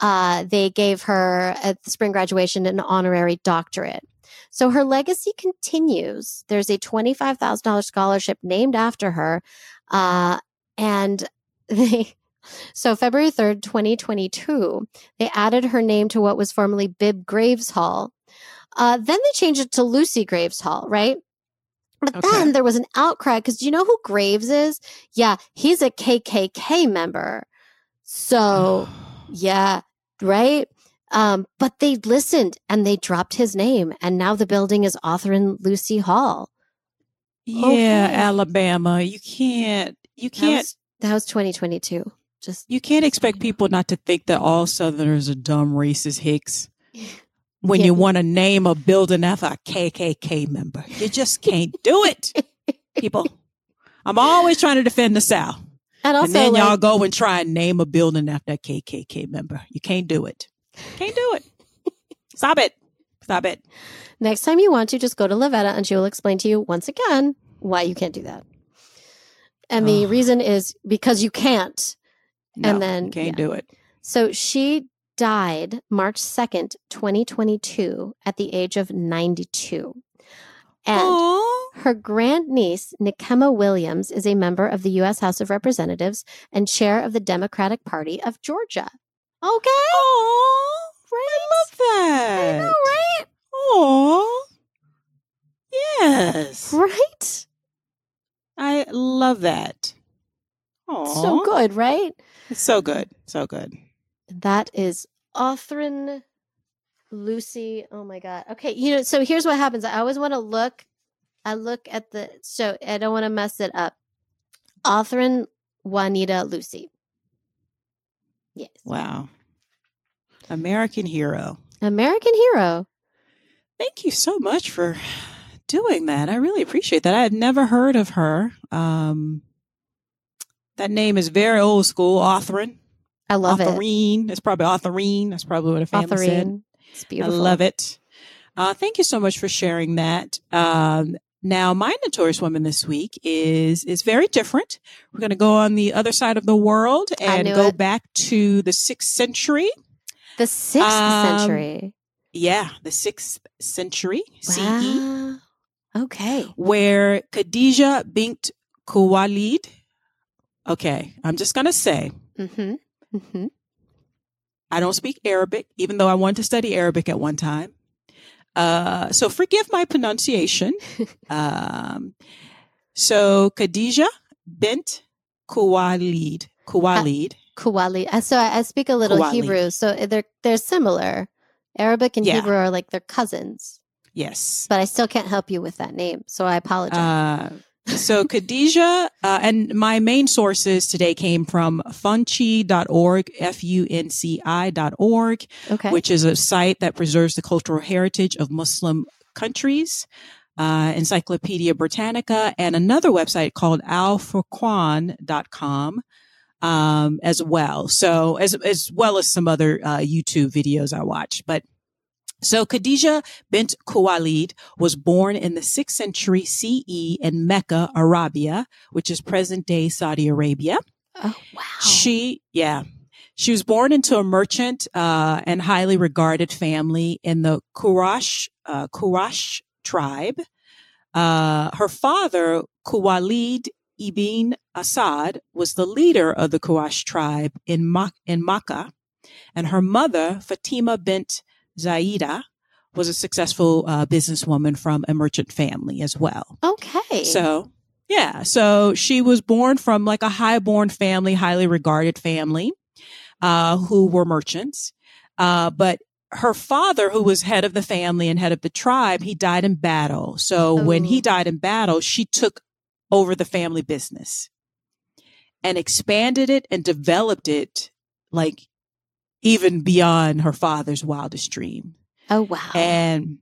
uh, they gave her at the spring graduation an honorary doctorate. So her legacy continues. There's a $25,000 scholarship named after her. Uh, and they, so February 3rd, 2022, they added her name to what was formerly Bibb Graves Hall. Uh, then they changed it to Lucy Graves Hall, right? But okay. then there was an outcry because do you know who Graves is? Yeah, he's a KKK member. So, yeah, right? Um, but they listened and they dropped his name, and now the building is Autherine Lucy Hall. Yeah, okay. Alabama. You can't. You can't. That was, that was 2022. Just you can't expect people not to think that all Southerners are dumb, racist hicks. When yeah. you want to name a building after a KKK member, you just can't do it, people. I'm always trying to defend the South. And, also, and then like, y'all go and try and name a building after a KKK member. You can't do it. Can't do it. Stop it. Stop it. Next time you want to, just go to Lavetta and she will explain to you once again why you can't do that. And the reason is because you can't. No, and then can't yeah. do it. So she died March 2nd, 2022, at the age of 92. And Aww. her grandniece, Nikema Williams, is a member of the U.S. House of Representatives and chair of the Democratic Party of Georgia. Okay. Oh, right. I love that. I know, right? Oh, yes. Right. I love that. Aww. So good, right? It's so good. So good. That is Autherine Lucy. Oh my God. Okay. You know, so here's what happens. I always want to look. I look at the, so I don't want to mess it up. Autherine Juanita Lucy. Yes. Wow. American hero. American hero. Thank you so much for doing that. I really appreciate that. I had never heard of her. Um, that name is very old school, Autherine. I love Autherine. it. It's probably Autherine. That's probably what a family Autherine. said. It's beautiful. I love it. Uh, thank you so much for sharing that. Um, now, my notorious woman this week is is very different. We're going to go on the other side of the world and go it. back to the sixth century. The sixth um, century. Yeah, the sixth century wow. CE. Okay. Where Khadijah bint Khuwaylid. Okay, I'm just going to say. Mm-hmm. Mm-hmm. I don't speak Arabic, even though I wanted to study Arabic at one time. Uh, so forgive my pronunciation. um, so Khadijah bint Khuwaylid. Khuwaylid. Uh. Uh, so I, I, speak a little. Hebrew. So they're they're similar. Arabic and yeah. Hebrew are like they're cousins. Yes. But I still can't help you with that name. So I apologize. So Khadijah, uh, and my main sources today came from funci.org, F-U-N-C-I.org, okay. which is a site that preserves the cultural heritage of Muslim countries. Uh, Encyclopedia Britannica and another website called alfurqan.com um, as well. So as as well as some other uh, YouTube videos I watched, but. So Khadijah bint Khuwaylid was born in the 6th century CE in Mecca, Arabia, which is present day Saudi Arabia. Oh, wow. She, yeah. She was born into a merchant uh, and highly regarded family in the Quraysh, uh, Quraysh tribe. Uh, her father, Khuwaylid ibn Asad was the leader of the Quraysh tribe in, Ma- in Makkah, and her mother, Fatima bint Zaida, was a successful uh, businesswoman from a merchant family as well. Okay. So, yeah. So she was born from like a high-born family, highly regarded family, uh, who were merchants. Uh, but her father, who was head of the family and head of the tribe, he died in battle. So when he oh. died in battle, she took over the family business and expanded it and developed it like even beyond her father's wildest dream. Oh wow. And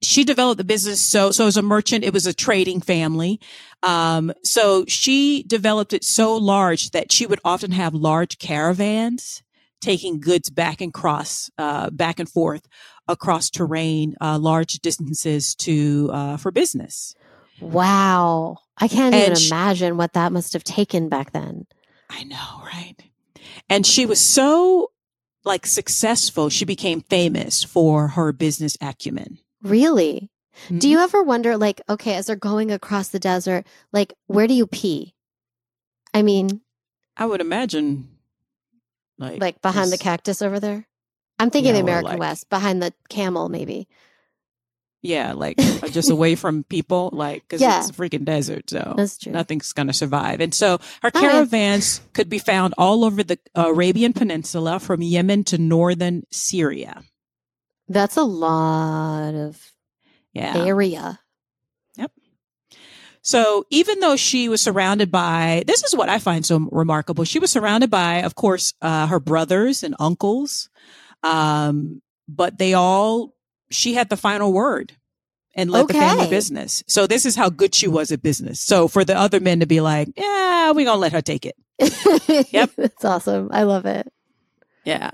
she developed the business so so as a merchant it was a trading family um so she developed it so large that she would often have large caravans taking goods back and cross uh back and forth across terrain uh large distances to uh for business wow I can't and even she, imagine what that must have taken back then. I know, right? And she was so like successful, she became famous for her business acumen. Really? Mm-hmm. Do you ever wonder, like, okay, as they're going across the desert, like, where do you pee? I mean, I would imagine, like, like behind the cactus over there. I'm thinking the American like, West, behind the camel, maybe. Yeah, like uh, just away from people, like because yeah. it's a freaking desert, so nothing's gonna survive. And so her caravans right. could be found all over the Arabian Peninsula, from Yemen to northern Syria. That's a lot of yeah area. Yep. So even though she was surrounded by, this is what I find so remarkable. She was surrounded by, of course, uh, her brothers and uncles, um, but they all she had the final word and led okay. the family business. So this is how good she was at business. So for the other men to be like, yeah, we're going to let her take it. yep. That's awesome. I love it. Yeah.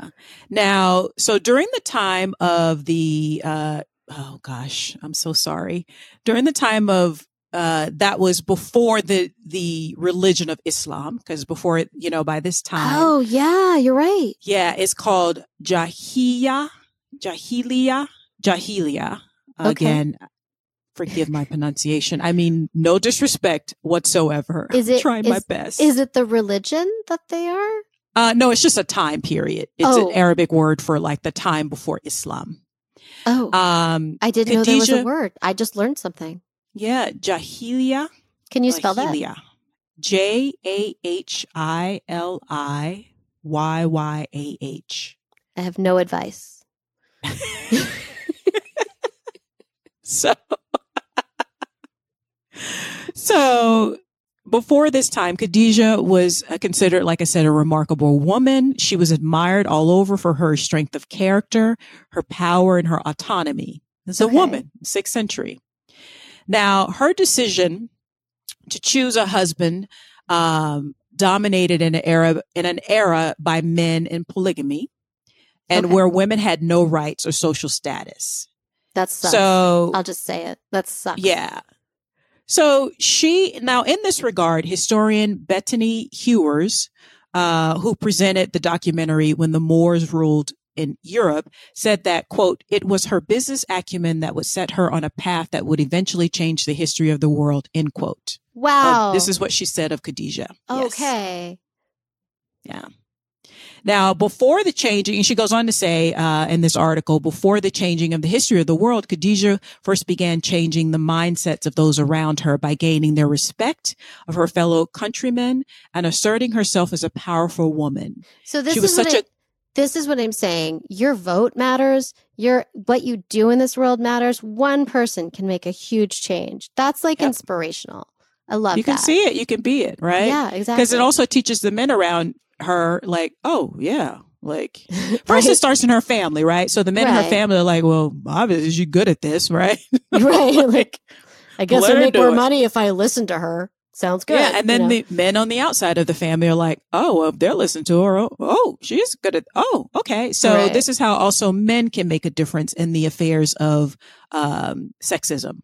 Now, so during the time of the, uh, oh gosh, I'm so sorry. During the time of, uh, that was before the, the religion of Islam, because before it, you know, by this time. Oh, yeah, you're right. Yeah. It's called Jahiliya, Jahiliya Jahilia. Okay. Again, forgive my pronunciation. I mean, no disrespect whatsoever. Is it trying my best? Is it the religion that they are? Uh, no, it's just a time period. It's oh. an Arabic word for like the time before Islam. Oh, um, I didn't know there was a word. I just learned something. Yeah, Jahilia. Can you spell Jahilia. that? J a h i l i y y a h. I have no advice. So, so before this time, Khadijah was considered, like I said, a remarkable woman. She was admired all over for her strength of character, her power, and her autonomy. As a woman, sixth century. Now, her decision to choose a husband um, dominated in an era in an era by men in polygamy, and okay. where women had no rights or social status. That's so. I'll just say it. That sucks. Yeah. So she now in this regard, historian Bettany Hughes, uh, who presented the documentary when the Moors ruled in Europe, said that quote It was her business acumen that would set her on a path that would eventually change the history of the world. End quote. Wow. Uh, this is what she said of Khadijah. Okay. Yes. Yeah. Now, before the changing, and she goes on to say uh, in this article, before the changing of the history of the world, Khadijah first began changing the mindsets of those around her by gaining their respect of her fellow countrymen and asserting herself as a powerful woman. So this is such I, a this is what I'm saying. Your vote matters. Your what you do in this world matters. One person can make a huge change. That's like yep. inspirational. I love that. You can that. see it, you can be it, right? Yeah, exactly. Because it also teaches the men around her, like, oh, yeah. Like, first Right. it starts in her family, right? So the men in her family are like, well, obviously she's good at this, right? right. Like, I guess I make more it. money if I listen to her. Sounds good. Yeah, and then you know? the men on the outside of the family are like, "Oh, well, they're listening to her. Oh, oh, she's good at. Oh, okay." So Right. this is how also men can make a difference in the affairs of um, sexism.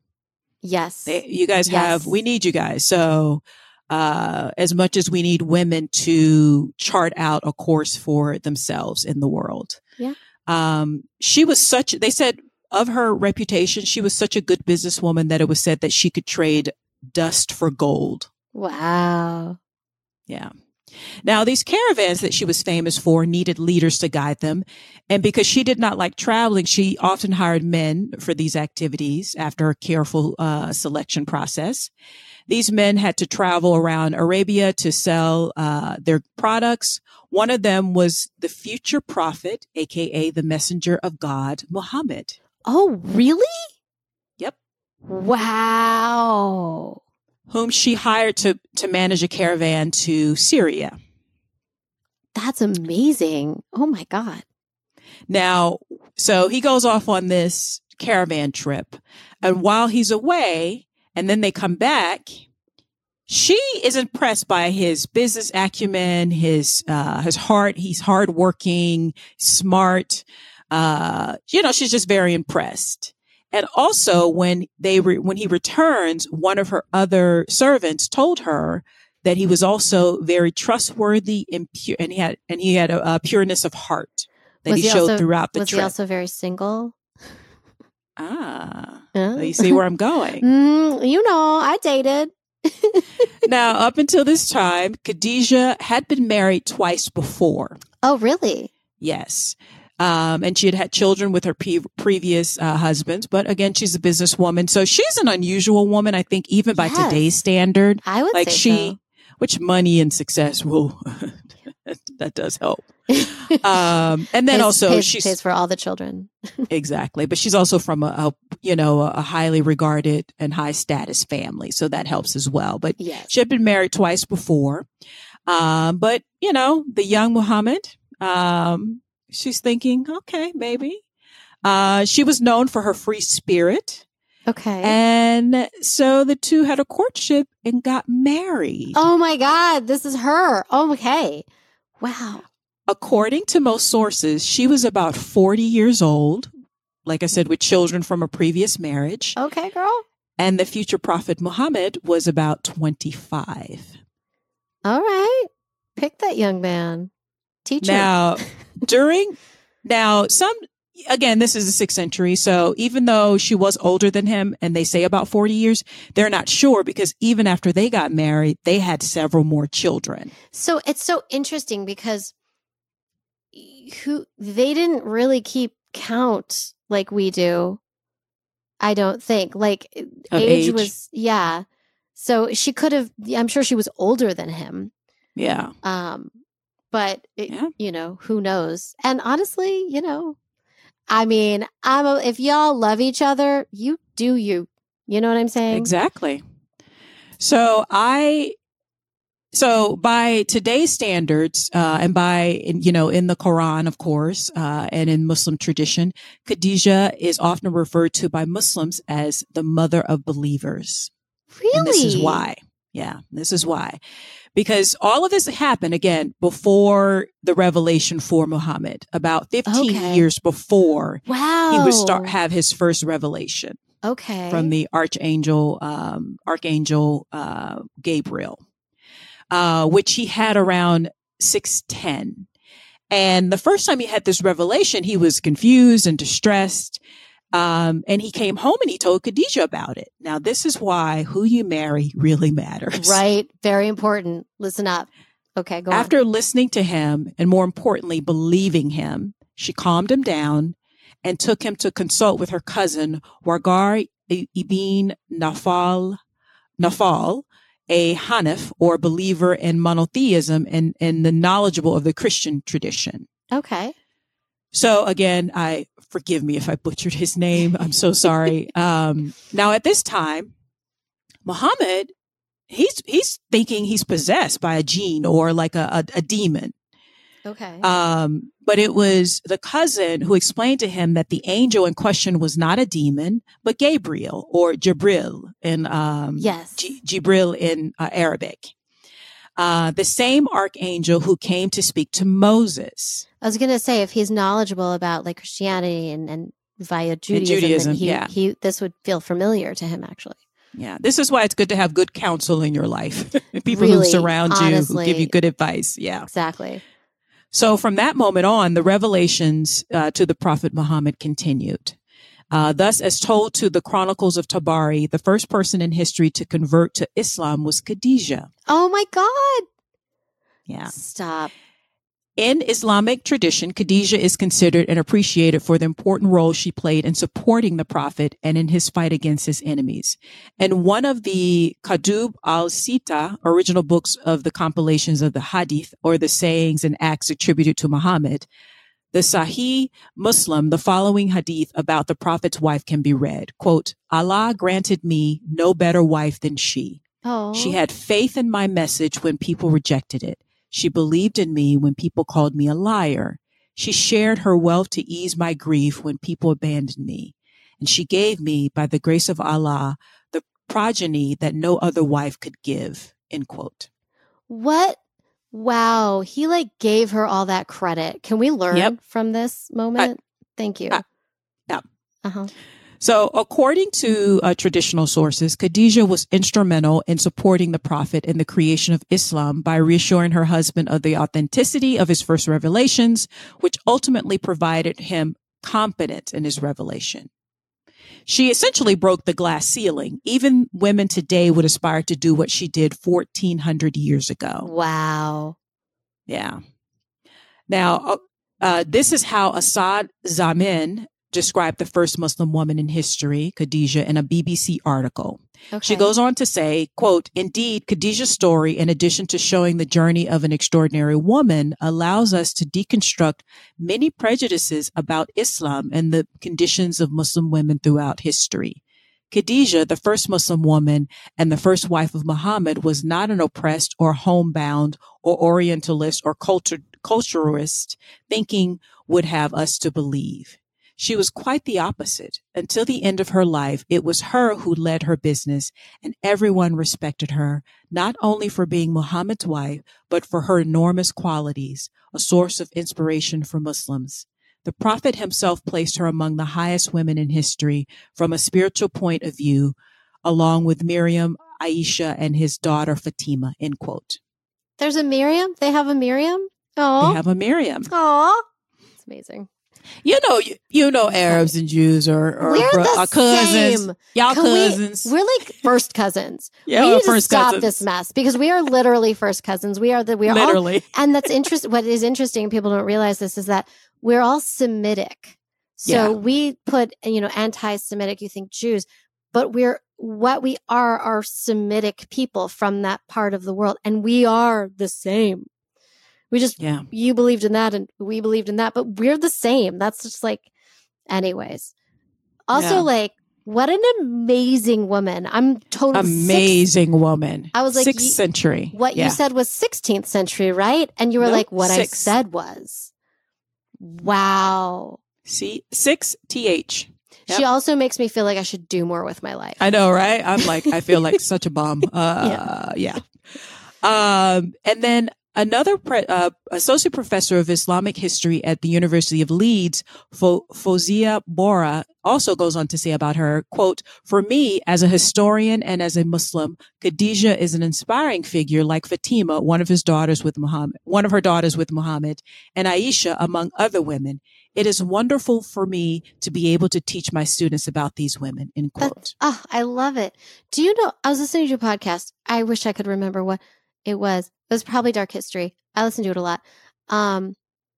yes. They, you guys have. We need you guys. So uh, as much as we need women to chart out a course for themselves in the world. Yeah. Um, she was such. They said of her reputation, she was such a good businesswoman that it was said that she could trade dust for gold. wow. Yeah. Now, these caravans that she was famous for needed leaders to guide them. And because she did not like traveling, she often hired men for these activities after a careful uh, selection process. These men had to travel around Arabia to sell uh, their products. One of them was the future prophet, aka the messenger of God, Muhammad. Oh, really? Yep. Wow. Whom she hired to, to manage a caravan to Syria. That's amazing. Oh my God. Now, so he goes off on this caravan trip. And while he's away, and then they come back, she is impressed by his business acumen, his uh, his heart. He's hardworking, smart. Uh, you know, she's just very impressed. And also, when they re- when he returns, one of her other servants told her that he was also very trustworthy and pure, and he had and he had a, a pureness of heart that Was he, showed also- throughout the Was trip. he also very single? ah, Huh? you see where I'm going. Mm, you know, I dated. now, up until this time, Khadijah had been married twice before. Oh, really? Yes. Um, and she had had children with her pre- previous uh, husbands. But again, she's a businesswoman. So she's an unusual woman, I think, even by Yes. today's standard. I would Like say she, so. which money and success will, that does help. Um, and then Pays- also pays, she's pays for all the children. Exactly. But she's also from a, a you know, a highly regarded and high status family. So that helps as well. But Yes. she had been married twice before. Um, but you know, the young Muhammad, um, she's thinking, okay, maybe. Uh, she was known for her free spirit. Okay. And so the two had a courtship and got married. oh my God, this is her. Oh, okay. Wow. According to most sources, she was about 40 years old. Like I said, with children from a previous marriage. Okay, girl. And the future prophet Muhammad was about 25. All right. Pick that young man. Teach him. Now, during, now, some, again, this is the sixth century. So even though she was older than him and they say about 40 years, they're not sure because even after they got married, they had several more children. So it's so interesting because who they didn't really keep count like we do. I don't think like age, age? was yeah. So she could have. I'm sure she was older than him. Yeah. Um, but it, Yeah. you know who knows. And honestly, you know, I mean, I'm a, if y'all love each other, you do you. You know what I'm saying? Exactly. So I, so by today's standards, uh, and by, you know, in the Quran, of course, uh, and in Muslim tradition, Khadijah is often referred to by Muslims as the mother of believers. Really? And this is why. Yeah, this is why. Because all of this happened again before the revelation for Muhammad, about 15 Okay. years before Wow. he would start have his first revelation okay from the archangel um, archangel uh, gabriel uh, which he had around 610 and the first time he had this revelation he was confused and distressed um, and he came home and he told khadijah about it now this is why who you marry really matters right. Very important. Listen up. Okay, go on. after listening to him and more importantly believing him she calmed him down and took him to consult with her cousin wargar ibn nafal nafal a hanif or believer in monotheism and, and the knowledgeable of the christian tradition Okay. So again i forgive me if i butchered his name i'm so sorry um, now at this time muhammad he's he's thinking he's possessed by a jinn or like a, a, a demon. Okay. Um, but it was the cousin who explained to him that the angel in question was not a demon, but Gabriel or Jibril in um, yes, G- Jibril in uh, Arabic. Uh, the same archangel who came to speak to Moses. I was going to say, if he's knowledgeable about like Christianity and, and via Judaism, and Judaism he, yeah. he, this would feel familiar to him actually. Yeah, this is why it's good to have good counsel in your life. People really, who surround honestly, you, who give you good advice. Yeah, exactly. So from that moment on, the revelations uh, to the Prophet Muhammad continued. Uh, thus, as told to the Chronicles of Tabari, the first person in history to convert to Islam was Khadijah. Oh my God. Yeah. Stop. In Islamic tradition, Khadijah is considered and appreciated for the important role she played in supporting the Prophet and in his fight against his enemies. And one of the Kutub al-Sita, original books of the compilations of the Hadith or the sayings and acts attributed to Muhammad, the Sahih Muslim, the following hadith about the Prophet's wife can be read. Quote, Allah granted me no better wife than she. Oh. She had faith in my message when people rejected it. She believed in me when people called me a liar. She shared her wealth to ease my grief when people abandoned me. And she gave me, by the grace of Allah, the progeny that no other wife could give. End quote. What? Wow. He like gave her all that credit. Can we learn yep. from this moment? I, Thank you. Uh, yeah. Uh-huh. So, according to uh, traditional sources, Khadijah was instrumental in supporting the Prophet in the creation of Islam by reassuring her husband of the authenticity of his first revelations, which ultimately provided him confidence in his revelation. She essentially broke the glass ceiling. Even women today would aspire to do what she did 1400 years ago. Wow. Yeah. Now, uh, uh this is how Assad Zamin described the first Muslim woman in history, Khadijah, in a BBC article. Okay. She goes on to say, quote, indeed, Khadijah's story, in addition to showing the journey of an extraordinary woman, allows us to deconstruct many prejudices about Islam and the conditions of Muslim women throughout history. Khadijah, the first Muslim woman and the first wife of Muhammad, was not an oppressed or homebound or Orientalist or culture, culturalist thinking would have us to believe. She was quite the opposite. Until the end of her life, it was her who led her business and everyone respected her, not only for being Muhammad's wife, but for her enormous qualities, a source of inspiration for Muslims. The Prophet himself placed her among the highest women in history from a spiritual point of view, along with Miriam, Aisha, and his daughter Fatima, end quote. There's a Miriam? They have a Miriam? Oh. They have a Miriam. Oh. It's amazing. You know, you, you know, Arabs and Jews are, are, we're bro- the uh, cousins. Same. Y'all Can cousins. We, are like first cousins. yeah, we we're need to stop cousins. this mess because we are literally first cousins. We are the we are literally. all, and that's interesting. What is interesting, people don't realize this is that we're all Semitic. So Yeah. we put you know anti-Semitic. You think Jews, but we're what we are are Semitic people from that part of the world, and we are the same. We just Yeah. you believed in that and we believed in that, but we're the same. That's just like, anyways. Also, Yeah. like, what an amazing woman. I'm totally Amazing woman. I was like, sixth century. what yeah. you said was 16th century, right? And you were No, like, what six. I said was. Wow. See, six th. Yep. She also makes me feel like I should do more with my life. I know, right? I'm like, I feel like such a bum. Uh, yeah. Um, and then another pre- uh, associate professor of Islamic history at the University of Leeds, Fo- Fozia Bora, also goes on to say about her, quote, for me, as a historian and as a Muslim, Khadijah is an inspiring figure like Fatima, one of his daughters with Muhammad, one of her daughters with Muhammad, and Aisha, among other women. It is wonderful for me to be able to teach my students about these women, end quote. Oh, I love it. Do you know? I was listening to a podcast. I wish I could remember what it was. It was probably Dark History. I listen to it a lot. Um,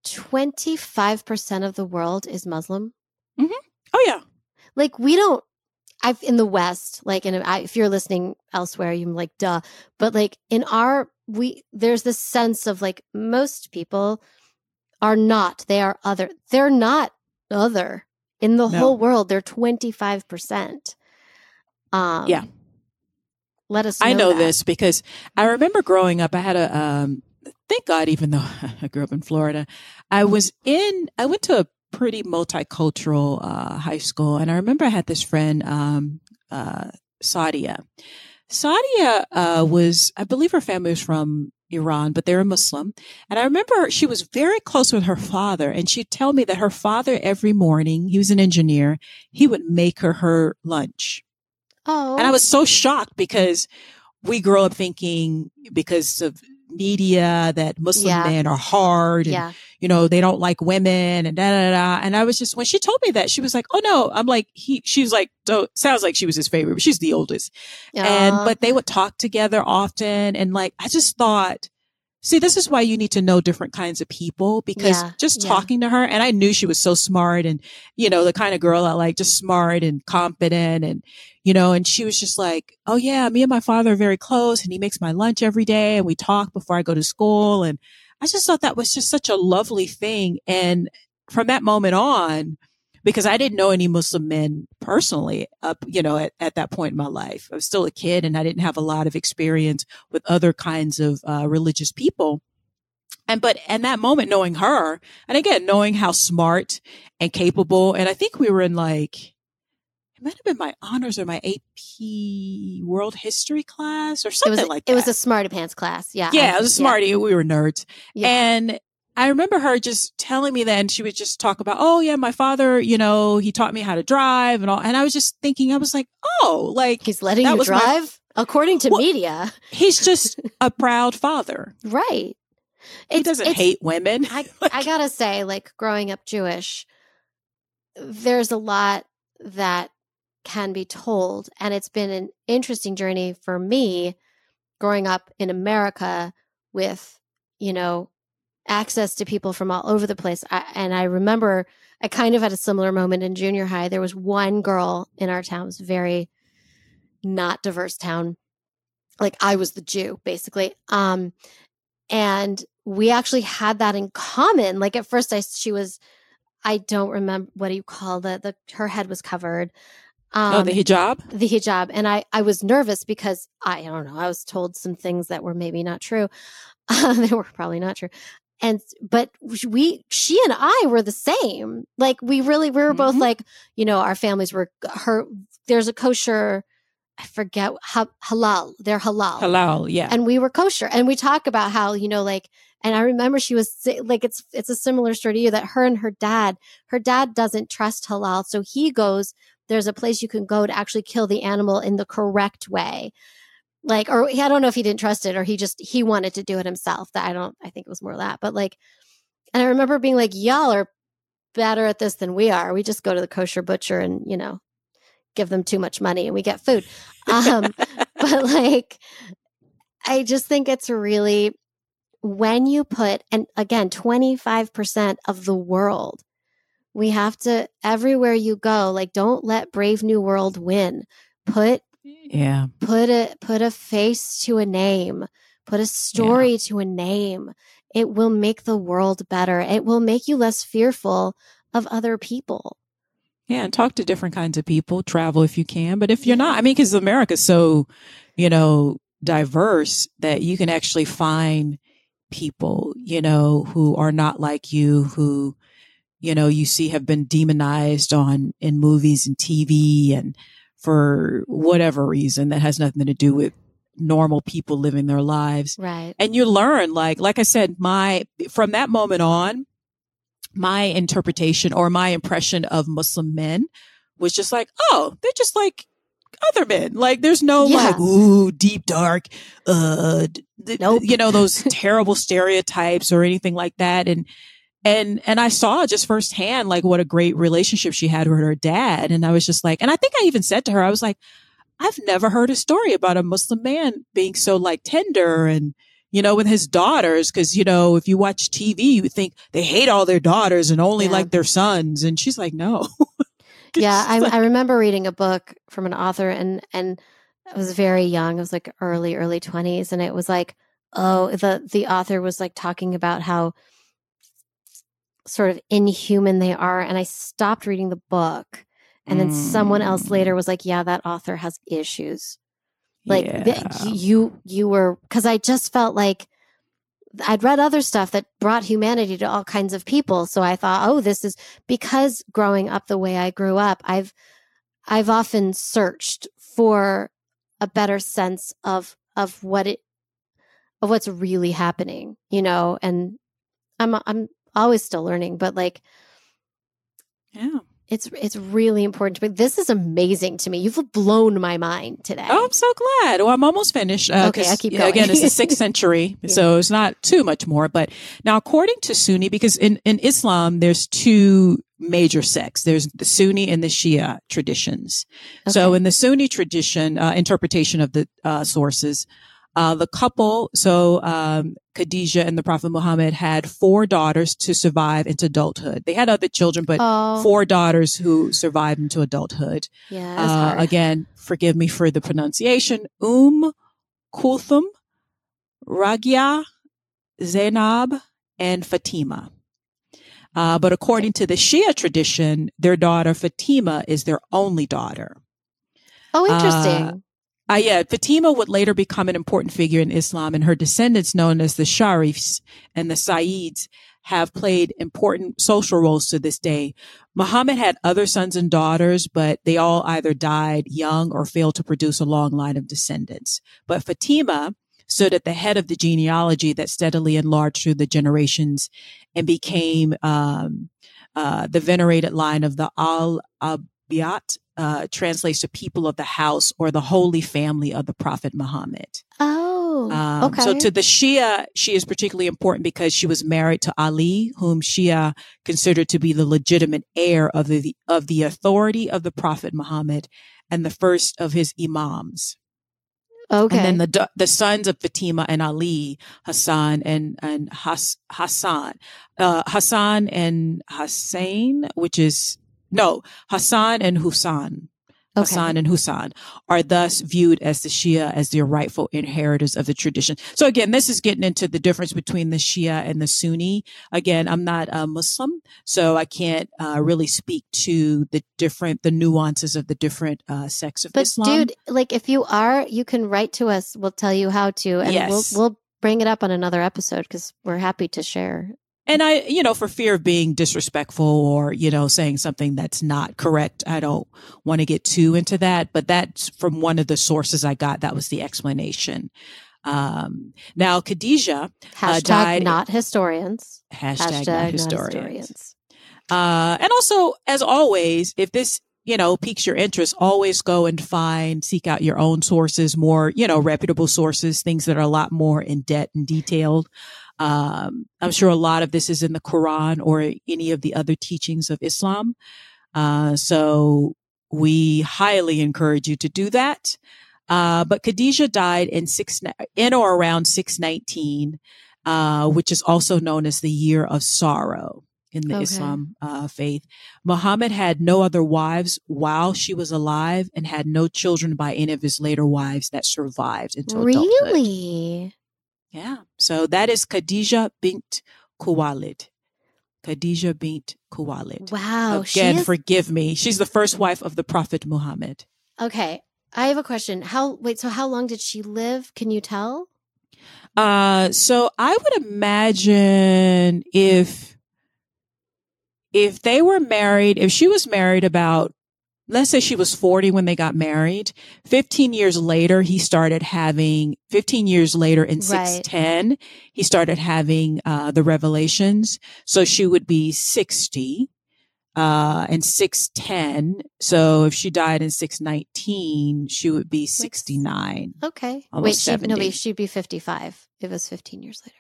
25% of the world is Muslim. Oh yeah. Like, we don't, I've in the West, like, in, I, if you're listening elsewhere, you're like, duh. But like, in our, we, there's this sense of like, most people are not, they are other. They're not other. In the No. whole world, they're 25%. Um, Yeah. Let us. Know I know that. this because I remember growing up. I had a um, thank God, even though I grew up in Florida, I was in. I went to a pretty multicultural uh, high school, and I remember I had this friend, um, uh, Sadia. Sadia uh, was, I believe, her family was from Iran, but they're a Muslim. And I remember she was very close with her father, and she'd tell me that her father every morning, he was an engineer, he would make her her lunch. Oh. And I was so shocked because we grow up thinking because of media that Muslim yeah. men are hard and, yeah. you know, they don't like women and da, da, da. And I was just, when she told me that, she was like, oh no, I'm like, he, she was like, so sounds like she was his favorite, but she's the oldest. And, but they would talk together often. And like, I just thought, See, this is why you need to know different kinds of people because yeah, just talking yeah. to her, and I knew she was so smart and, you know, the kind of girl I like, just smart and confident and, you know, and she was just like, Oh yeah, me and my father are very close and he makes my lunch every day and we talk before I go to school. And I just thought that was just such a lovely thing. And from that moment on, because I didn't know any Muslim men personally up, you know, at, at that point in my life. I was still a kid and I didn't have a lot of experience with other kinds of uh, religious people. And, but in that moment, knowing her, and again, knowing how smart and capable, and I think we were in like, it might have been my honors or my AP world history class or something was, like that. It was a smarty pants class. Yeah. Yeah, it was a smarty. Yeah. We were nerds. Yeah. And I remember her just telling me that and she would just talk about, oh yeah, my father, you know, he taught me how to drive and all. And I was just thinking, I was like, oh, like he's letting you drive my, according to well, media. He's just a proud father. Right. He it's, doesn't it's, hate women. I, I gotta say, like growing up Jewish, there's a lot that can be told. And it's been an interesting journey for me growing up in America with, you know, access to people from all over the place. I, and I remember I kind of had a similar moment in junior high. There was one girl in our town, it was very not diverse town. Like I was the Jew, basically. Um, and we actually had that in common. Like at first, I she was, I don't remember what do you call the the her head was covered. Um, oh, the um, hijab. The hijab, and I I was nervous because I, I don't know. I was told some things that were maybe not true. Uh, they were probably not true and but we she and i were the same. Like we really we were mm-hmm. both like you know our families were her there's a kosher i forget ha, halal they're halal. Halal yeah. And we were kosher. And we talk about how you know like and i remember she was like it's it's a similar story to you that her and her dad her dad doesn't trust halal. So he goes there's a place you can go to actually kill the animal in the correct way like or i don't know if he didn't trust it or he just he wanted to do it himself that i don't i think it was more that but like and i remember being like y'all are better at this than we are. We just go to the kosher butcher and you know give them too much money and we get food. Um but like i just think it's really when you put and again 25% of the world we have to everywhere you go like don't let brave new world win. Put yeah. Put a put a face to a name. Put a story yeah. to a name. It will make the world better. It will make you less fearful of other people. Yeah, and talk to different kinds of people, travel if you can. But if you're not, I mean, because America's so, you know, diverse that you can actually find people, you know, who are not like you, who, you know, you see have been demonized on in movies and TV and for whatever reason that has nothing to do with normal people living their lives. Right. And you learn, like, like I said, my, from that moment on, my interpretation or my impression of Muslim men was just like, oh, they're just like other men. Like there's no yeah. like, ooh, deep dark, uh, nope. you know, those terrible stereotypes or anything like that. And, and and I saw just firsthand like what a great relationship she had with her dad. And I was just like, and I think I even said to her, I was like, I've never heard a story about a Muslim man being so like tender and you know, with his daughters, because you know, if you watch TV, you think they hate all their daughters and only yeah. like their sons. And she's like, no. yeah, I, like, I remember reading a book from an author, and and I was very young. I was like early, early twenties, and it was like, oh, the the author was like talking about how sort of inhuman they are. And I stopped reading the book. And then mm. someone else later mm. was like, yeah, that author has issues. Like yeah. you, you were, cause I just felt like I'd read other stuff that brought humanity to all kinds of people. So I thought, oh, this is because growing up the way I grew up, I've, I've often searched for a better sense of, of what it, of what's really happening, you know, and I'm, I'm always still learning, but like, yeah. It's it's really important to me. This is amazing to me. You've blown my mind today. Oh, I'm so glad. Well, I'm almost finished. Uh, okay, I keep going. Again, it's the sixth century, yeah. so it's not too much more. But now, according to Sunni, because in in Islam there's two major sects. There's the Sunni and the Shia traditions. Okay. So in the Sunni tradition, uh, interpretation of the uh, sources, uh, the couple, so um, Khadijah and the Prophet Muhammad had four daughters to survive into adulthood. They had other children, but oh. four daughters who survived into adulthood. Yeah, uh, again, forgive me for the pronunciation. Um, Kulthum, Ragia, Zainab, and Fatima. Uh, but according to the Shia tradition, their daughter Fatima is their only daughter. Oh, interesting. Uh, uh, yeah, Fatima would later become an important figure in Islam, and her descendants, known as the Sharifs and the Sayyids, have played important social roles to this day. Muhammad had other sons and daughters, but they all either died young or failed to produce a long line of descendants. But Fatima stood at the head of the genealogy that steadily enlarged through the generations and became um, uh, the venerated line of the Ahl al-Bayt uh, translates to people of the house or the holy family of the Prophet Muhammad. Oh, um, okay. So to the Shia, she is particularly important because she was married to Ali, whom Shia considered to be the legitimate heir of the of the authority of the Prophet Muhammad and the first of his imams. Okay. And then the the sons of Fatima and Ali, Hassan and and Has, Hassan, uh, Hassan and Hussein, which is no, Hassan and Husan. Okay. Hassan and Husan are thus viewed as the Shia as the rightful inheritors of the tradition. So again, this is getting into the difference between the Shia and the Sunni. Again, I'm not a Muslim, so I can't uh, really speak to the different, the nuances of the different uh, sects of but Islam. dude, like if you are, you can write to us. We'll tell you how to, and yes. we'll we'll bring it up on another episode because we're happy to share and I, you know, for fear of being disrespectful or, you know, saying something that's not correct, I don't want to get too into that. But that's from one of the sources I got. That was the explanation. Um, now, Khadijah uh, hashtag uh, died. Not historians. Hashtag, hashtag not historians. Not historians. Uh, and also, as always, if this you know, piques your interest, always go and find, seek out your own sources, more, you know, reputable sources, things that are a lot more in depth and detailed. Um, I'm sure a lot of this is in the Quran or any of the other teachings of Islam. Uh, so we highly encourage you to do that. Uh, but Khadijah died in six, in or around 619, uh, which is also known as the year of sorrow in the okay. Islam uh, faith. Muhammad had no other wives while she was alive and had no children by any of his later wives that survived until really. Yeah. So that is Khadijah bint Khuwaylid. Khadijah bint Khuwaylid. Wow. Again, is... forgive me. She's the first wife of the Prophet Muhammad. Okay. I have a question. How wait, so how long did she live? Can you tell? Uh so I would imagine if if they were married, if she was married about let's say she was 40 when they got married. 15 years later, he started having, 15 years later in 610, right. he started having uh, the revelations. So she would be 60 uh, and 610. So if she died in 619, she would be 69. Okay. Wait, she, no, wait, she'd be 55. It was 15 years later.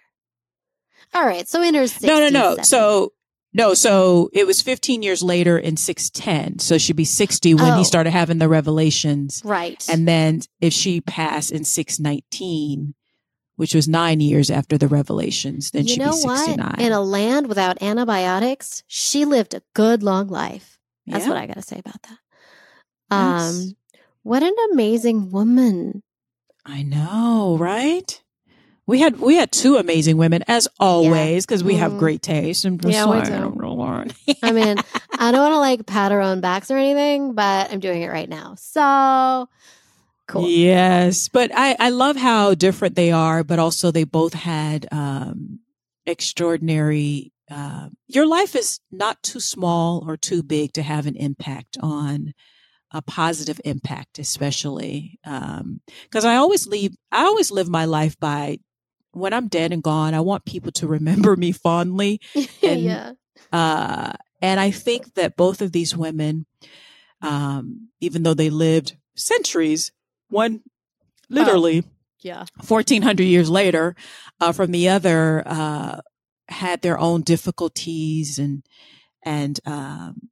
All right. So in her 60s, No, no, no. So no, so it was 15 years later in 610. So she'd be 60 when oh. he started having the revelations. Right. And then if she passed in 619, which was nine years after the revelations, then you she'd be 69. What? In a land without antibiotics, she lived a good long life. That's yeah. what I got to say about that. Yes. Um, what an amazing woman. I know, right? We had we had two amazing women as always because yeah. we have mm-hmm. great taste and yeah, we do. I mean, I don't want to like pat our own backs or anything, but I'm doing it right now. So cool. Yes, but I I love how different they are, but also they both had um extraordinary. Uh, your life is not too small or too big to have an impact on a positive impact, especially because um, I always leave. I always live my life by when I'm dead and gone. I want people to remember me fondly. And, yeah. Uh, and I think that both of these women, um, even though they lived centuries, one literally, oh, yeah, fourteen hundred years later, uh, from the other, uh, had their own difficulties and and um,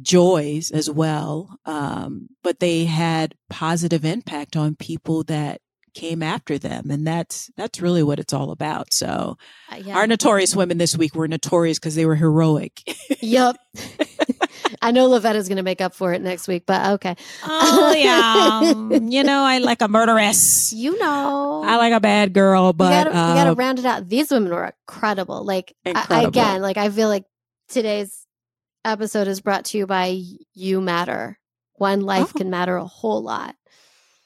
joys as well. Um, but they had positive impact on people that came after them and that's that's really what it's all about. So uh, yeah. our notorious women this week were notorious because they were heroic. Yep i know Lavetta's gonna make up for it next week but okay. Oh yeah. You know i like a murderess. You know. I like a bad girl but you gotta, uh, you gotta round it out. These women were incredible. Like incredible. I, again like i feel like today's episode is brought to you by you matter. One life oh. can matter a whole lot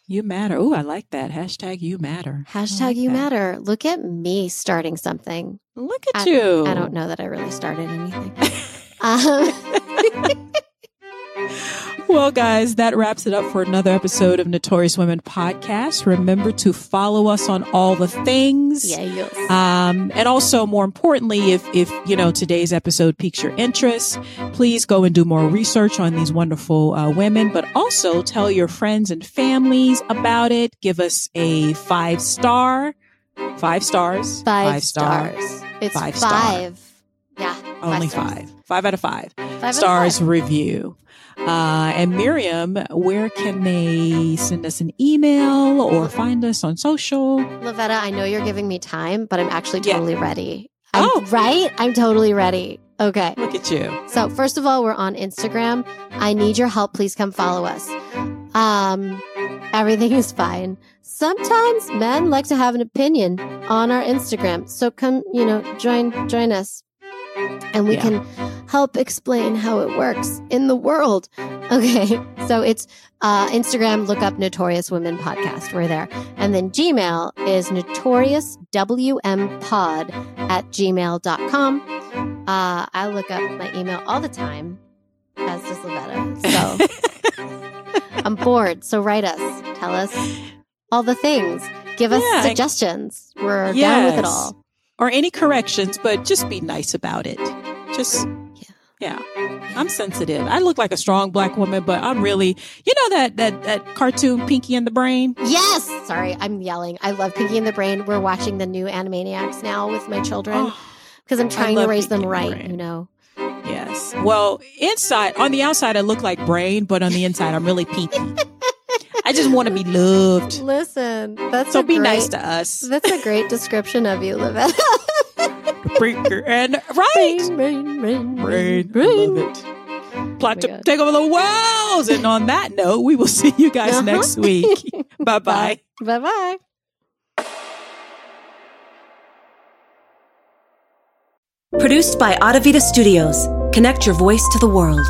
you matter. Oh, I like that. Hashtag you matter. Hashtag like you that. matter. Look at me starting something. Look at I, you. I don't know that I really started anything. um, well, guys, that wraps it up for another episode of Notorious Women podcast. Remember to follow us on all the things. Yeah, yes. Um, and also, more importantly, if if you know today's episode piques your interest, please go and do more research on these wonderful uh, women. But also tell your friends and families about it. Give us a five star, five stars, five, five stars. Star, it's five. five. Star. Yeah, only five. Five. five out of five, five stars five. review. Uh, and Miriam, where can they send us an email or find us on social? Lavetta, I know you're giving me time, but I'm actually totally yeah. ready. I'm, oh, right? I'm totally ready. Okay. Look at you. So, first of all, we're on Instagram. I need your help. Please come follow us. Um, everything is fine. Sometimes men like to have an opinion on our Instagram. So come, you know, join join us and we yeah. can help explain how it works in the world. Okay. So it's uh, Instagram, look up Notorious Women Podcast. We're there. And then Gmail is notoriouswmpod at gmail.com. Uh, I look up my email all the time, as does Lavetta. So I'm bored. So write us. Tell us all the things. Give us yeah, suggestions. We're yes. down with it all or any corrections, but just be nice about it. Just, yeah. yeah. I'm sensitive. I look like a strong black woman, but I'm really, you know, that, that, that cartoon Pinky and the Brain? Yes. Sorry, I'm yelling. I love Pinky and the Brain. We're watching the new Animaniacs now with my children oh, because oh, I'm trying to raise Pinky them right, the you know. Yes. Well, inside, on the outside, I look like Brain, but on the inside, I'm really Pinky. I just want to be loved. Listen, that's so be great, nice to us. That's a great description of you, Livette. and right, rain, rain, rain, rain, Love it. Plot oh to take over the world. And on that note, we will see you guys uh-huh. next week. bye bye. Bye bye. Produced by Audavita Studios. Connect your voice to the world.